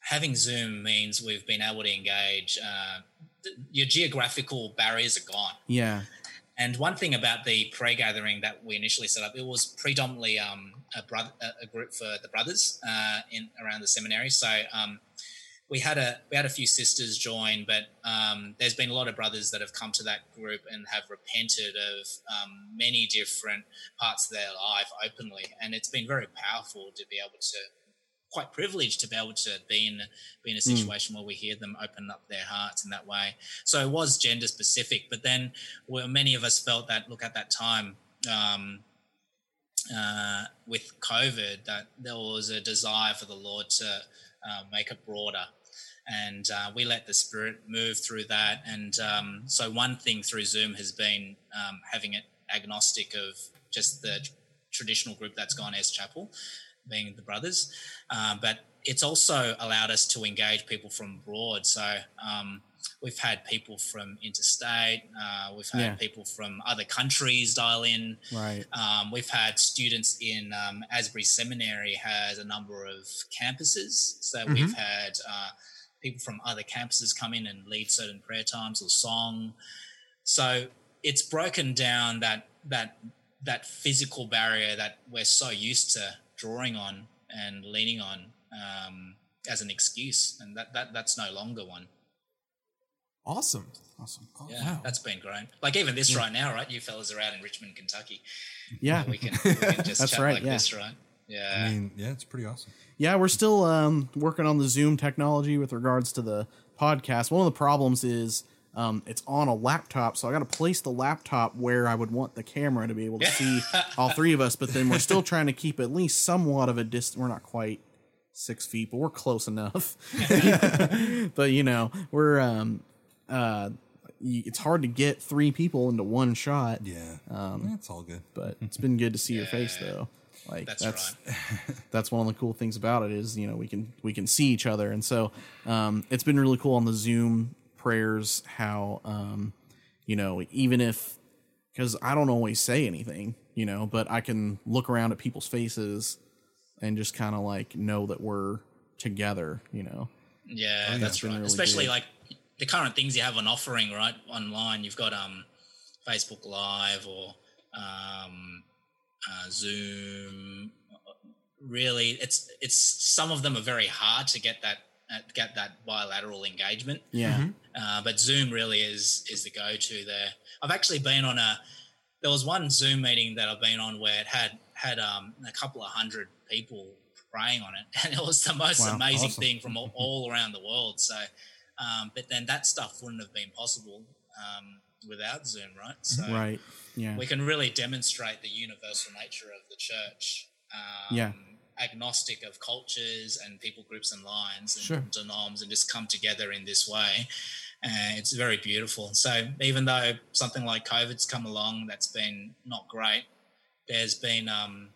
S3: having Zoom means we've been able to engage. Uh, th- your geographical barriers are gone.
S1: Yeah.
S3: And one thing about the prayer gathering that we initially set up, it was predominantly um, a, brother, a group for the brothers uh, in around the seminary. So um, we had a we had a few sisters join, but um, there's been a lot of brothers that have come to that group and have repented of um, many different parts of their life openly, and it's been very powerful to be able to quite privileged to be able to be in be in a situation where we hear them open up their hearts in that way. So it was gender specific, but then well, many of us felt that look at that time um, uh, with COVID that there was a desire for the Lord to uh, make it broader. And uh, we let the Spirit move through that. And um, so, one thing through Zoom has been um, having it agnostic of just the tr- traditional group that's gone as chapel, being the brothers. Uh, but it's also allowed us to engage people from abroad. So, um, we've had people from interstate, uh, we've had
S1: Yeah.
S3: people from other countries dial in.
S1: Right.
S3: Um, we've had students in um, Asbury Seminary has a number of campuses, so we've had uh, people from other campuses come in and lead certain prayer times or song. So it's broken down that that that physical barrier that we're so used to drawing on and leaning on um, as an excuse, and that, that that's no longer one.
S4: Awesome.
S1: Awesome.
S3: Yeah,
S4: Wow.
S3: that's been great. Like even this right now, right? You fellas are out in Richmond, Kentucky.
S1: Yeah.
S3: We can, we can just
S1: That's
S3: chat
S1: right,
S3: like
S1: yeah.
S3: this, right? Yeah.
S2: I mean, yeah, it's pretty awesome.
S1: Yeah, we're still um, working on the Zoom technology with regards to the podcast. One of the problems is um, it's on a laptop, so I got to place the laptop where I would want the camera to be able to see all three of us. But then we're still trying to keep at least somewhat of a distance. We're not quite six feet, but we're close enough. but you know, we're um, uh, it's hard to get three people into one shot.
S2: Yeah,
S1: Um,
S2: that's all good.
S1: But it's been good to see your face though. Like
S3: That's,
S1: that's
S3: right.
S1: that's one of the cool things about it is you know we can we can see each other and so um, it's been really cool on the zoom prayers how um, you know even if because i don't always say anything you know but i can look around at people's faces and just kind of like know that we're together you know
S3: Yeah,
S1: Oh,
S3: that's right.
S1: really
S3: Especially
S1: good.
S3: like the current things you have on offering, right? Online, you've got um, Facebook Live or um, uh, Zoom. Really, it's it's some of them are very hard to get that uh, get that bilateral engagement.
S1: yeah
S3: Uh, but Zoom really is is the go to there. I've actually been on a. There was one Zoom meeting that I've been on where it had had um, a couple of hundred people praying on it, and it was the most
S1: Wow,
S3: amazing
S2: awesome.
S3: thing from all, all around the world. So, um, but then that stuff wouldn't have been possible um, without Zoom, right? So
S1: right yeah
S3: we can really demonstrate the universal nature of the church. Um,
S1: Yeah.
S3: Agnostic of cultures and people groups and lines and
S4: Sure.
S3: denoms and just come together in this way. And it's very beautiful. So even though something like COVID's come along that's been not great, there's been, um,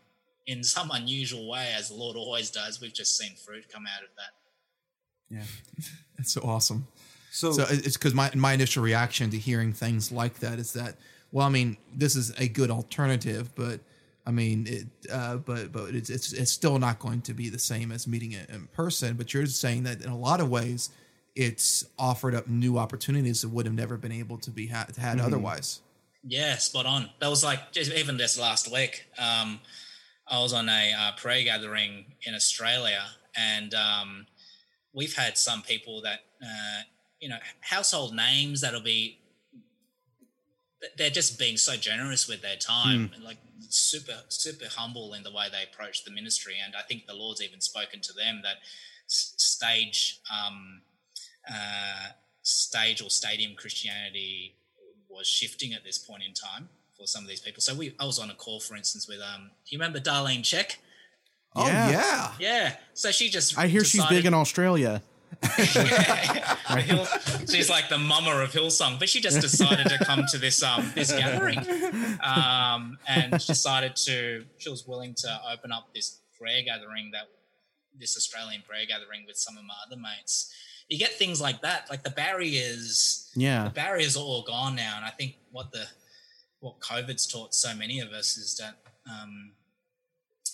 S3: in some unusual way, as the Lord always does, we've just seen fruit come out of that.
S1: Yeah
S4: It's so awesome.
S2: So,
S4: So it's because my my initial reaction to hearing things like that is that well, I mean, this is a good alternative, but I mean, it, uh, but but it's, it's it's still not going to be the same as meeting it in person. But you're saying that in a lot of ways, it's offered up new opportunities that would have never been able to be had, had otherwise.
S3: Yeah, spot on. That was like just even this last week. Um, I was on a uh, prayer gathering in Australia, and um, we've had some people that uh, you know household names that'll be. They're just being so generous with their time, and like super, super humble in the way they approach the ministry. And I think the Lord's even spoken to them that s- stage, um, uh, stage or stadium Christianity was shifting at this point in time for some of these people. So we, I was on a call, for instance, with um, you remember Darlene Zschech?
S4: Oh
S1: Yeah.
S4: yeah,
S3: Yeah. So she just
S1: i hear she's big in
S3: decided-
S1: australia.
S3: Hill, she's like the mama of Hillsong, but she just decided to come to this um this gathering, um, and decided to she was willing to open up this prayer gathering that this Australian prayer gathering with some of my other mates. You get things like that, like the barriers
S1: yeah.
S3: the barriers are all gone now, and I think what the what COVID's taught so many of us is that um,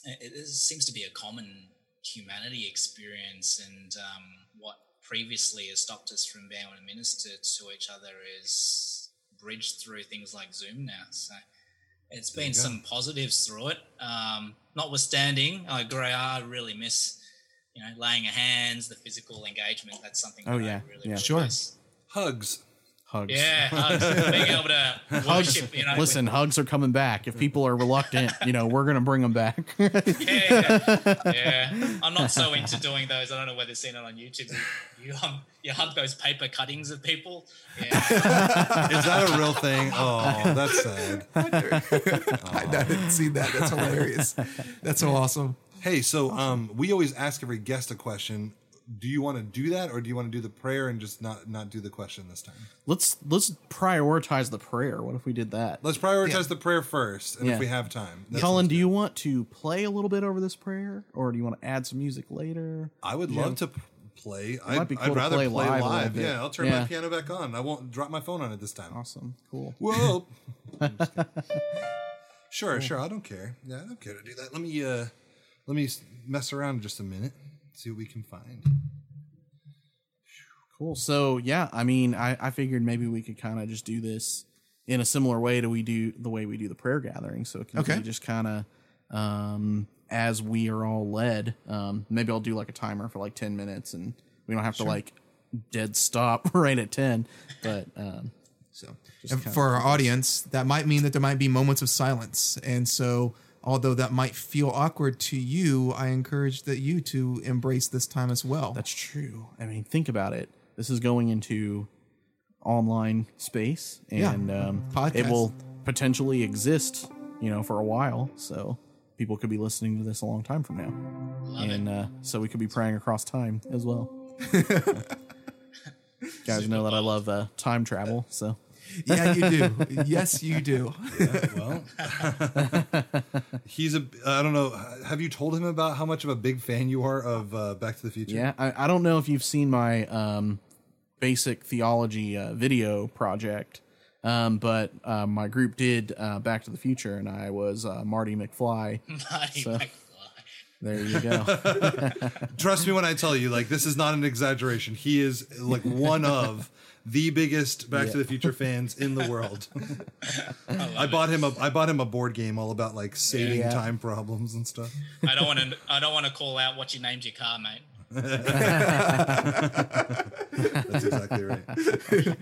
S3: it, it seems to be a common humanity experience, and um, what previously has stopped us from being able to minister to each other is bridged through things like Zoom now. So it's been some positives through it. Um, notwithstanding, I agree. I really miss, you know, laying of hands, the physical engagement. That's something.
S1: Oh,
S3: that
S1: yeah,
S3: I really,
S1: yeah.
S3: really
S4: Sure.
S3: miss.
S2: Hugs.
S1: Hugs.
S3: Yeah, hugs, being able to worship. You know,
S1: Listen, hugs are coming back. If people are reluctant, you know, we're gonna bring them back.
S3: yeah, yeah, yeah. I'm not so into doing those. I don't know whether you've seen it on YouTube. You um, you hug those paper cuttings of people. Yeah,
S2: Is that a real thing? Oh, that's sad.
S4: I, I didn't see that. That's hilarious. That's so awesome.
S2: Hey, so um, we always ask every guest a question. Do you want to do that, or do you want to do the prayer and just not not do the question this time?
S1: let's let's prioritize the prayer. What if we did that?
S2: Let's prioritize
S4: Yeah.
S2: the prayer first, and
S1: Yeah.
S2: if we have time,
S1: Colin, do
S2: good.
S1: you want to play a little bit over this prayer, or do you want to add some music later?
S2: I would love to play. I'd,
S1: be cool
S2: I'd
S1: to
S2: rather
S1: play
S2: play,
S1: live
S2: live. Yeah, I'll turn
S1: Yeah.
S2: my piano back on. I won't drop my phone on it this time.
S1: Awesome, cool.
S2: Whoa. I'm just kidding. sure, sure. I don't care. Yeah, I don't care to do that. Let me uh, let me mess around just a minute. See what we can find.
S1: Cool. So yeah, I mean, I, I figured maybe we could kind of just do this in a similar way to we do the way we do the prayer gathering. So it can
S4: Okay.
S1: be just kind of um, as we are all led. Um, maybe I'll do like a timer for like ten minutes, and we don't have to like dead stop right at ten. But um,
S4: So,
S1: Just
S4: for our audience, that might mean that there might be moments of silence. And so, although that might feel awkward to you, I encourage that you to embrace this time as well.
S1: that's true. I mean, think about it. This is going into online space,
S4: Yeah.
S1: and um, it will potentially exist, you know, for a while. So people could be listening to this a long time from now.
S3: love
S1: and uh, so we could be praying across time as well. Guys know that I love uh, time travel, so
S4: yeah, you do. yes, you do.
S2: Well, he's a. I don't know. Have you told him about how much of a big fan you are of uh, Back to the Future?
S1: yeah. I, I don't know if you've seen my um, basic theology uh, video project, um, but uh, my group did uh, Back to the Future, and I was uh, Marty McFly.
S3: Marty
S1: So-
S3: McFly.
S1: There you go.
S2: Trust me when I tell you, like this is not an exaggeration. He is like one of the biggest Back to the Future fans in the world. I bought him a I bought him a board game all about like saving
S1: Yeah.
S2: time problems and stuff.
S3: I don't want to. I don't want to call out what you named your car, mate.
S2: That's exactly right.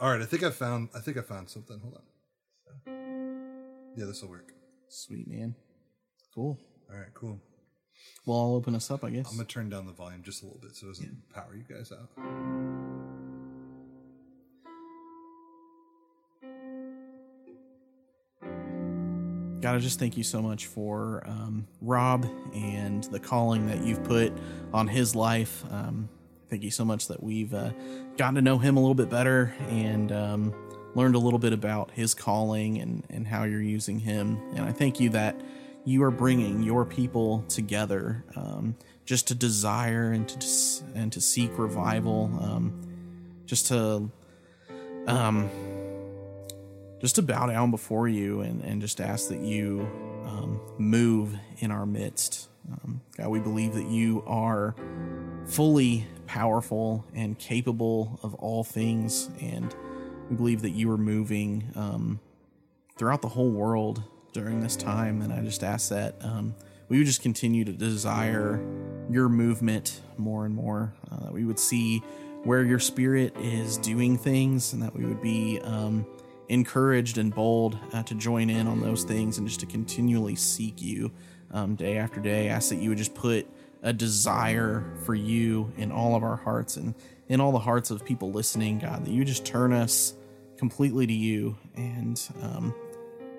S2: all right, I think I found I think I found something. Hold on. Yeah, this will work.
S1: Sweet man, cool.
S2: All right, cool.
S1: Well, I'll open us up, I guess.
S2: I'm gonna turn down the volume just a little bit so it doesn't power you guys out.
S1: God, I just thank you so much for um, Rob and the calling that you've put on his life. Um, thank you so much that we've uh, gotten to know him a little bit better and um, learned a little bit about his calling and, and how you're using him. And I thank you that you are bringing your people together um, just to desire and to and to seek revival, um, just to um, just to bow down before you and, and just ask that you um, move in our midst. Um, God, we believe that you are fully powerful and capable of all things, and we believe that you are moving um, throughout the whole world during this time. And I just ask that um, we would just continue to desire your movement more and more, uh, that we would see where your spirit is doing things, and that we would be um, encouraged and bold uh, to join in on those things and just to continually seek you um, day after day. I ask that you would just put a desire for you in all of our hearts and in all the hearts of people listening, God, that you just turn us completely to you and um,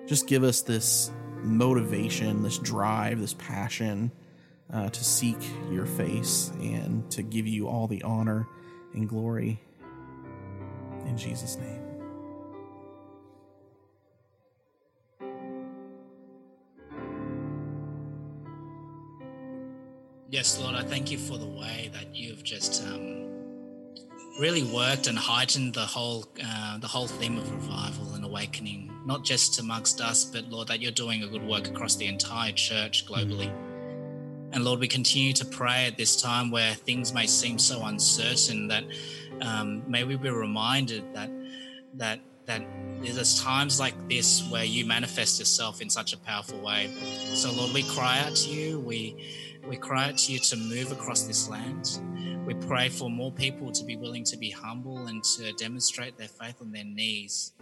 S1: just give us this motivation, this drive, this passion uh, to seek your face and to give you all the honor and glory. In Jesus' name.
S3: Yes, Lord, I thank you for the way that you've just um, really worked and heightened the whole uh, the whole theme of revival and awakening, not just amongst us, but Lord, that you're doing a good work across the entire church globally. And Lord, we continue to pray at this time where things may seem so uncertain that um, may we be reminded that that that there's times like this where you manifest yourself in such a powerful way. So Lord, we cry out to you. We we cry out to you to move across this land. We pray for more people to be willing to be humble and to demonstrate their faith on their knees.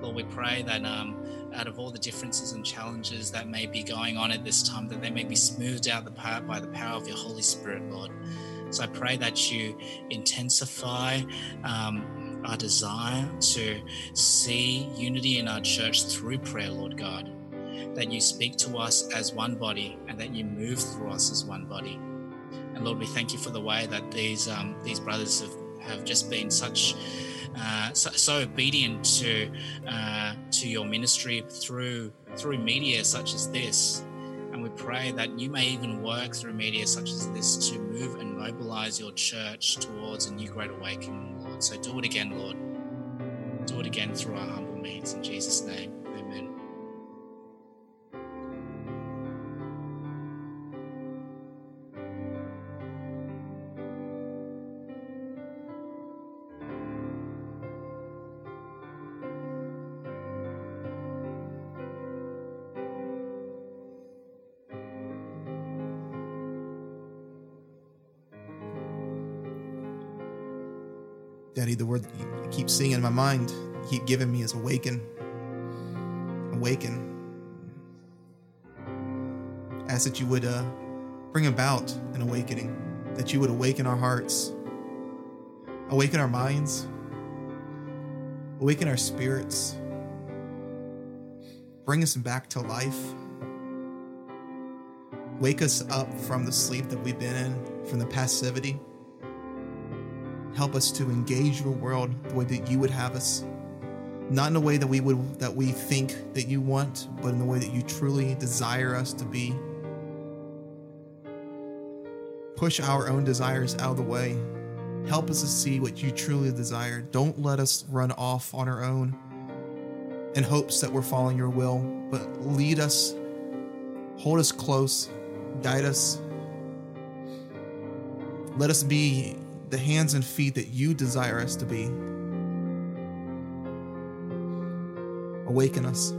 S3: Lord, we pray that um, out of all the differences and challenges that may be going on at this time, that they may be smoothed out the power, by the power of your Holy Spirit, Lord. So I pray that you intensify um, our desire to see unity in our church through prayer, Lord God. That you speak to us as one body and that you move through us as one body. And Lord, we thank you for the way that these um, these brothers have, have just been such uh, so, so, obedient to uh, to your ministry through through media such as this. And we pray that you may even work through media such as this to move and mobilize your church towards a new great awakening, Lord. So do it again, Lord. Do it again through our humble means. In Jesus' name,
S4: Daddy, the word keep seeing in my mind, you keep giving me is awaken. Awaken. Ask that you would uh, bring about an awakening, that you would awaken our hearts, awaken our minds, awaken our spirits, bring us back to life. Wake us up from the sleep that we've been in, from the passivity help us to engage your world the way that you would have us. Not in a way that we would that we think that you want but in the way that you truly desire us to be. Push our own desires out of the way. Help us to see what you truly desire. Don't let us run off on our own in hopes that we're following your will but lead us hold us close guide us. Let us be the hands and feet that you desire us to be. Awaken us.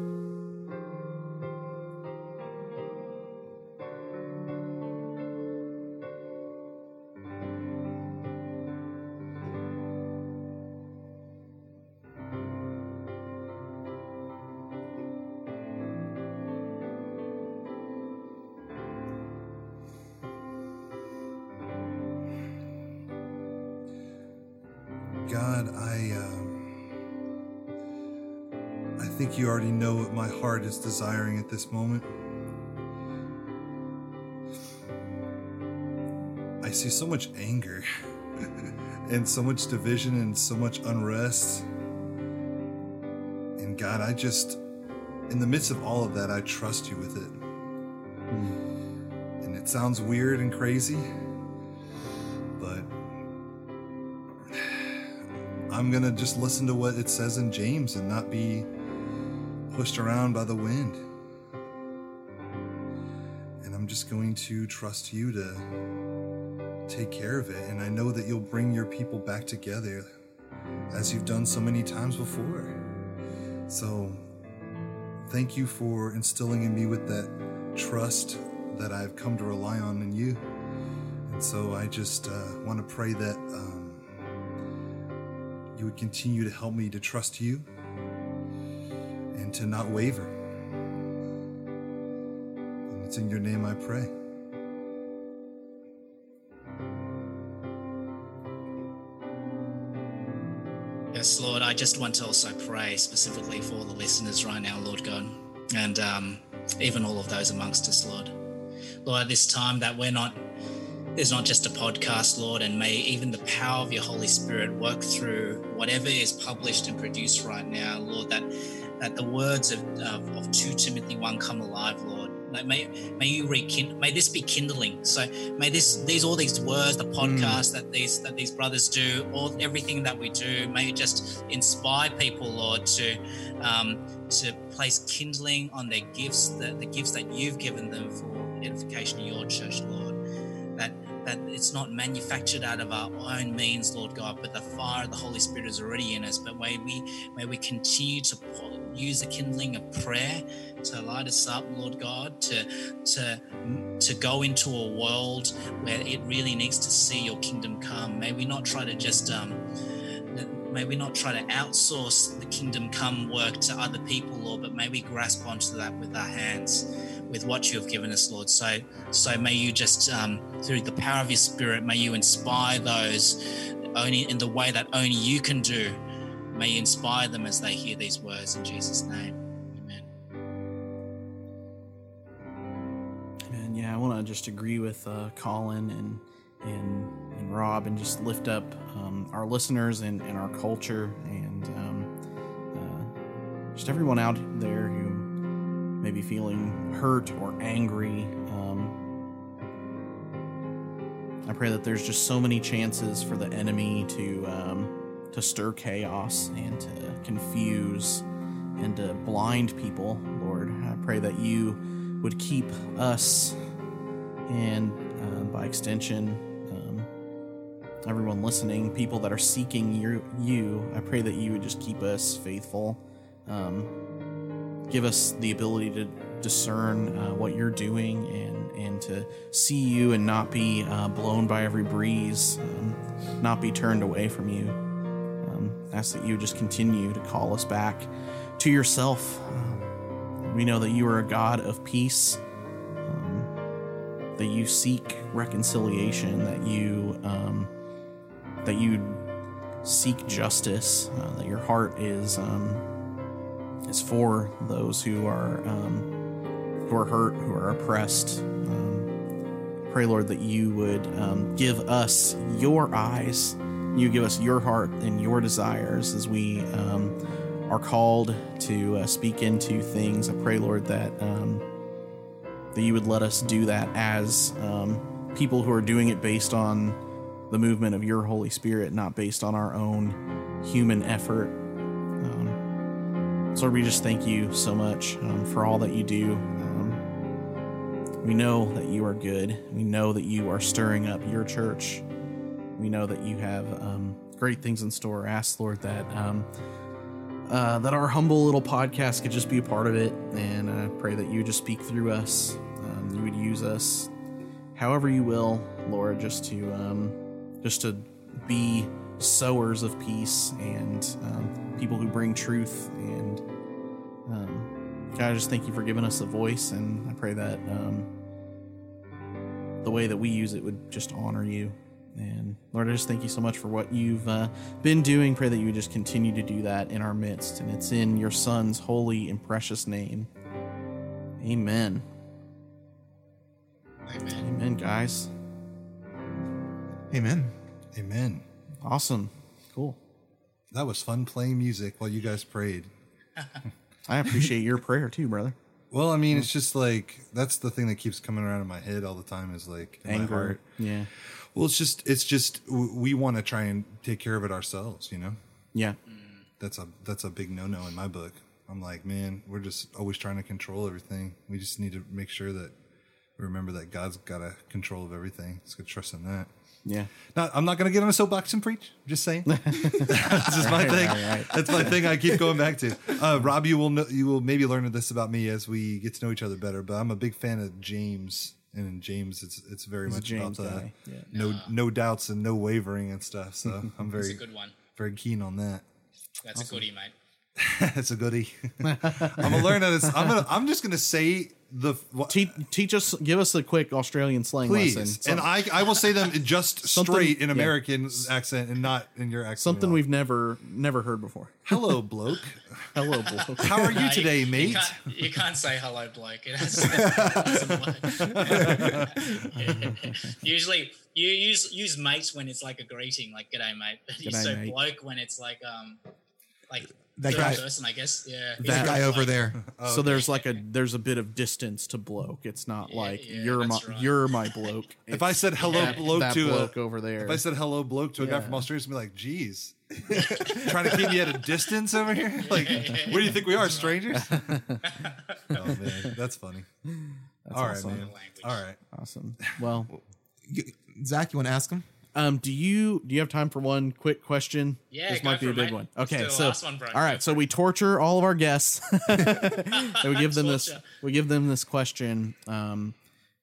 S2: Is desiring at this moment. I see so much anger and so much division and so much unrest. And God, I just in the midst of all of that, I trust you with it. And it sounds weird and crazy, but I'm gonna just listen to what it says in James and not be pushed around by the wind. And I'm just going to trust you to take care of it. And I know that you'll bring your people back together as you've done so many times before. So thank you for instilling in me with that trust that I've come to rely on in you. And so I just uh, want to pray that. Um, you would continue to help me to trust you and to not waver. And it's in your name I pray.
S3: Yes, Lord, I just want to also pray specifically for the listeners right now, Lord God, and um, even all of those amongst us, Lord. Lord, at this time that we're not, there's not just a podcast, Lord, and may even the power of your Holy Spirit work through whatever is published and produced right now, Lord, that that the words of, of, of 2 Timothy 1 come alive, Lord, Like may may you rekindle. May this be kindling. So may this these all these words, the podcast that these that these brothers do, all everything that we do, may it just inspire people, Lord, to um, to place kindling on their gifts, the, the gifts that you've given them for edification of your church, Lord. That it's not manufactured out of our own means, Lord God, but the fire of the Holy Spirit is already in us. But may we may we continue to use the kindling of prayer to light us up, Lord God, to to to go into a world where it really needs to see your kingdom come. May we not try to just um, may we not try to outsource the kingdom come work to other people, Lord, but may we grasp onto that with our hands, with what you have given us, Lord. So, so may you just um, through the power of your Spirit, may you inspire those only in the way that only you can do. May you inspire them as they hear these words in Jesus' name. Amen.
S1: And yeah, I want to just agree with uh, Colin and and and Rob, and just lift up um, our listeners and, and our culture, and um, uh, just everyone out there who may be feeling hurt or angry. Um, I pray that there's just so many chances for the enemy to um, to stir chaos and to confuse and to blind people, Lord. I pray that you would keep us and uh, by extension um, everyone listening people that are seeking you, you i pray that you would just keep us faithful um, give us the ability to discern uh, what you're doing and and to see you and not be uh, blown by every breeze um, not be turned away from you. Um, ask that you just continue to call us back to yourself. Um, we know that you are a god of peace um, that you seek reconciliation, that you um, that you seek justice, uh, that your heart is um, is for those who are um, who are hurt, who are oppressed. Um, pray, Lord, that you would um, give us your eyes, you give us your heart and your desires as we um, are called to uh, speak into things. I pray, Lord, that. Um, that you would let us do that as um, people who are doing it based on the movement of your Holy Spirit, not based on our own human effort. Lord, we just thank you so much um, for all that you do. Um, we know that you are good. We know that you are stirring up your church. We know that you have um, great things in store. Ask, Lord, that. Um, uh, that our humble little podcast could just be a part of it. And I pray that you just speak through us. Um, you would use us however you will, Lord, just to um, just to be sowers of peace and people who bring truth. And um, God, I just thank you for giving us a voice. And I pray that um, the way that we use it would just honor you. And Lord, I just thank you so much for what you've uh, been doing. Pray that you would just continue to do that in our midst. And it's in your Son's holy and precious name. Amen.
S3: Amen.
S1: Amen, guys.
S4: Amen.
S2: Amen.
S1: Awesome. Cool.
S2: That was fun playing music while you guys prayed.
S1: I appreciate your prayer too, brother.
S2: Well, I mean, it's just like that's the thing that keeps coming around in my head all the time is like
S1: Anger. Yeah.
S2: Well, it's just it's just we want to try and take care of it ourselves, you know.
S1: Yeah.
S2: That's a that's a big no no in my book. I'm like, man, we're just always trying to control everything. We just need to make sure that we remember that God's got a control of everything. Let's get trust in that.
S1: Yeah.
S2: Now, I'm not going to get on a soapbox and preach. Just saying. That's just my thing.
S1: right, right.
S2: That's my thing. I keep going back to. Uh, Rob, you will know, you will maybe learn this about me as we get to know each other better. But I'm a big fan of James, and in James, it's it's very
S1: He's
S2: much
S1: James
S2: about the
S1: yeah.
S2: no no doubts and no wavering and stuff. So I'm
S3: It's a
S2: very
S3: good one.
S2: very keen on that.
S3: That's a goodie, mate.
S2: That's a goodie. I'm gonna learn that. It's, I'm gonna. I'm just gonna say the. What,
S1: Teach, teach us, give us a quick Australian slang
S2: please,
S1: lesson.
S2: and I I will say them in just
S1: Something-
S2: straight in
S1: yeah.
S2: American accent and not in your accent.
S1: Something we've never never heard before.
S2: Hello, bloke.
S1: Hello, bloke.
S2: How are you
S3: No,
S2: today,
S3: you,
S2: mate?
S3: You can't, you can't say hello, bloke. It has, it. Usually, you use use mate when it's like a greeting, like "G'day, mate." But you
S1: G'day,
S3: say
S1: mate.
S3: bloke when it's like um, like
S4: That
S3: third
S4: guy-
S3: person, I guess. Yeah,
S4: that
S1: That-
S4: guy over there.
S1: Oh, so there's like a there's a bit of distance to bloke. It's not like
S3: yeah,
S1: you're my
S3: right.
S1: you're my bloke.
S2: If I said hello
S1: that,
S2: bloke
S1: that
S2: to
S1: bloke
S2: a,
S1: over there,
S2: if I said hello bloke to a guy from Australia, it's gonna be like, geez, trying to keep me at a distance over here. Like, where do you think we are, strangers? oh man, that's funny. All right,
S1: awesome.
S2: man.
S3: Language.
S2: All right.
S1: awesome. Well,
S4: Zak, you want to ask him?
S1: Um, do you do you have time for one quick question?
S3: Yeah,
S1: this might be a big
S3: mate.
S1: one.
S3: Let's
S1: Okay, so
S3: last one, bro.
S1: all
S3: Go
S1: right, so we torture all of our guests. and we give them this we give them this question, um,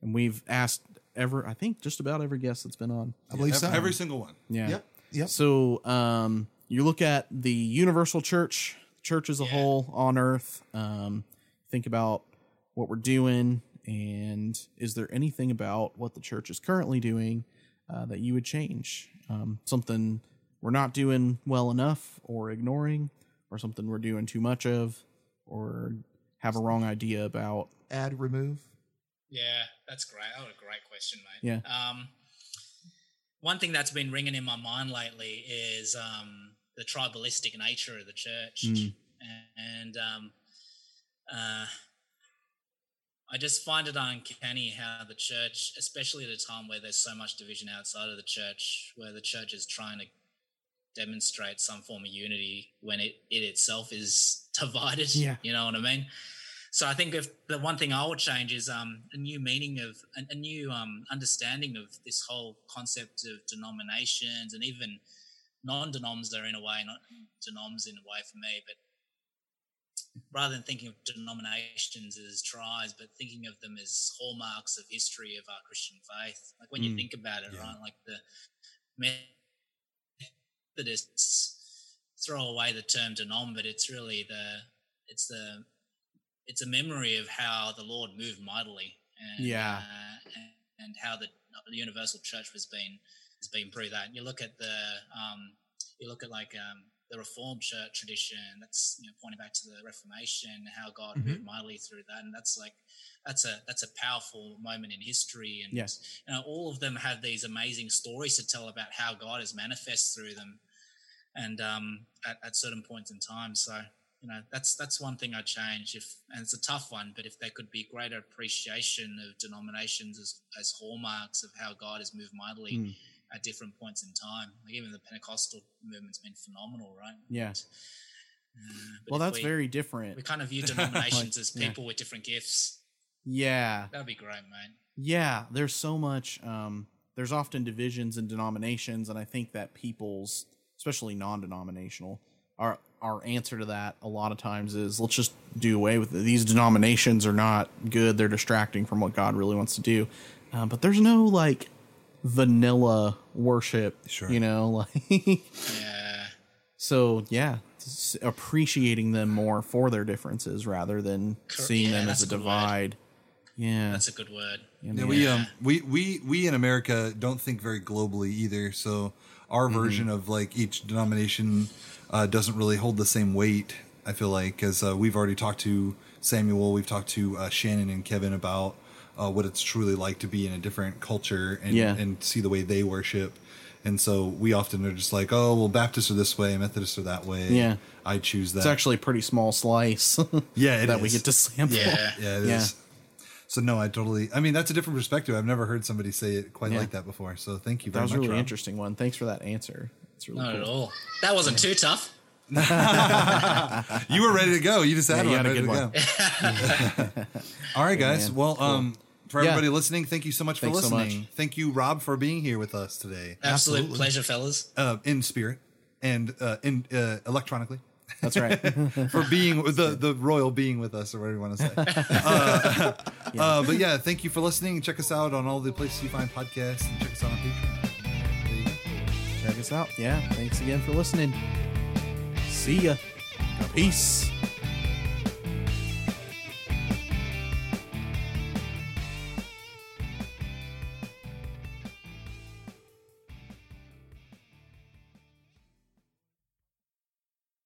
S1: and we've asked ever I think just about every guest that's been on.
S4: I believe
S2: Every,
S4: so.
S2: every single one.
S1: Yeah.
S4: Yep. Yep.
S1: So um, you look at the universal church, church as a whole on earth. Um, think about what we're doing, and is there anything about what the church is currently doing uh, that you would change? Um, something we're not doing well enough, or ignoring, or something we're doing too much of, or have a wrong idea about.
S4: Add, remove.
S3: Yeah, that's great. That was a great question, mate.
S1: Yeah.
S3: Um, one thing that's been ringing in my mind lately is um, the tribalistic nature of the church,
S1: Mm.
S3: and um, uh, I just find it uncanny how the church, especially at a time where there's so much division outside of the church, where the church is trying to demonstrate some form of unity when it, it itself is divided.
S1: Yeah.
S3: You know what I mean? So I think if the one thing I would change is um, a new meaning of a, a new um, understanding of this whole concept of denominations and even non-denoms are in a way not denoms in a way for me, but rather than thinking of denominations as tribes, but thinking of them as hallmarks of history of our Christian faith. Like when you
S1: Mm.
S3: think about it,
S2: Yeah.
S3: right? Like the Methodists throw away the term denom, but it's really the it's the it's a memory of how the Lord moved mightily, and,
S1: Yeah.
S3: uh, and, and how the, the universal church has been has been through that. You look at the um, you look at like um, the Reformed church tradition. That's you know pointing back to the Reformation, how God
S1: Mm-hmm.
S3: moved mightily through that, and that's like that's a that's a powerful moment in history. And
S1: Yes.
S3: you know, all of them have these amazing stories to tell about how God has manifest through them, and um, at, at certain points in time. So you know, that's that's one thing I'd change. If and it's a tough one, but if there could be greater appreciation of denominations as as hallmarks of how God has moved mightily
S1: Mm.
S3: At different points in time, like even the Pentecostal movement's been phenomenal, right?
S1: Yeah.
S3: And, uh,
S1: Well, that's
S3: we-
S1: very different.
S3: We kind of view denominations as
S1: yeah.
S3: people with different gifts.
S1: Yeah.
S3: That'd be great, mate.
S1: Yeah, there's so much. Um, there's often divisions in denominations, and I think that people's, especially non-denominational, our our answer to that a lot of times is let's just do away with it. These denominations are not good; they're distracting from what God really wants to do. Um, but there's no like vanilla worship,
S2: Sure.
S1: you know, like
S3: Yeah.
S1: so. Yeah, appreciating them more for their differences rather than
S3: Cor-
S1: seeing
S3: yeah,
S1: them as a
S3: a good word.
S1: divide. Yeah,
S3: That's a good word.
S1: yeah,
S2: Yeah, we um we we we in America don't think very globally either. So our
S1: Mm-hmm.
S2: version of like each denomination uh, doesn't really hold the same weight. I feel like as uh, we've already talked to Samuel, we've talked to uh, Shannon and Kevin about uh, what it's truly like to be in a different culture and
S1: Yeah.
S2: and see the way they worship. And so we often are just like, oh, well, Baptists are this way, Methodists are that way.
S1: Yeah.
S2: I choose that.
S1: It's actually a pretty small slice.
S2: Yeah, it
S1: that we get to sample.
S3: Yeah.
S2: Yeah, it is.
S1: Yeah.
S2: So no, I totally. I mean, that's a different perspective. I've never heard somebody say it quite
S1: Yeah.
S2: like that before. So thank you
S1: That
S2: very
S1: was a
S2: much.
S1: really
S2: Rob.
S1: interesting one. Thanks for that answer. It's really
S3: Not
S1: cool.
S3: at all. That wasn't too tough.
S2: You were ready to go. You just had
S1: Yeah, you
S2: one
S1: had a
S2: ready
S1: good
S2: to go. All right, guys.
S1: man.
S2: Well, um, for
S1: Yeah.
S2: everybody listening, thank you so much for
S1: Thanks so
S2: listening.
S1: much.
S2: Thank you, Rob, for being here with us today,
S3: Absolute
S4: Absolutely.
S3: pleasure, fellas.
S2: uh, in spirit and uh, in uh, electronically.
S1: That's right.
S2: for being the the royal being with us, or whatever you want to say. uh, uh, but yeah, thank you for listening. Check us out on all the places you find podcasts, and check us out on Patreon. There you go.
S1: Check us out. Yeah. Thanks again for listening. See ya. Peace.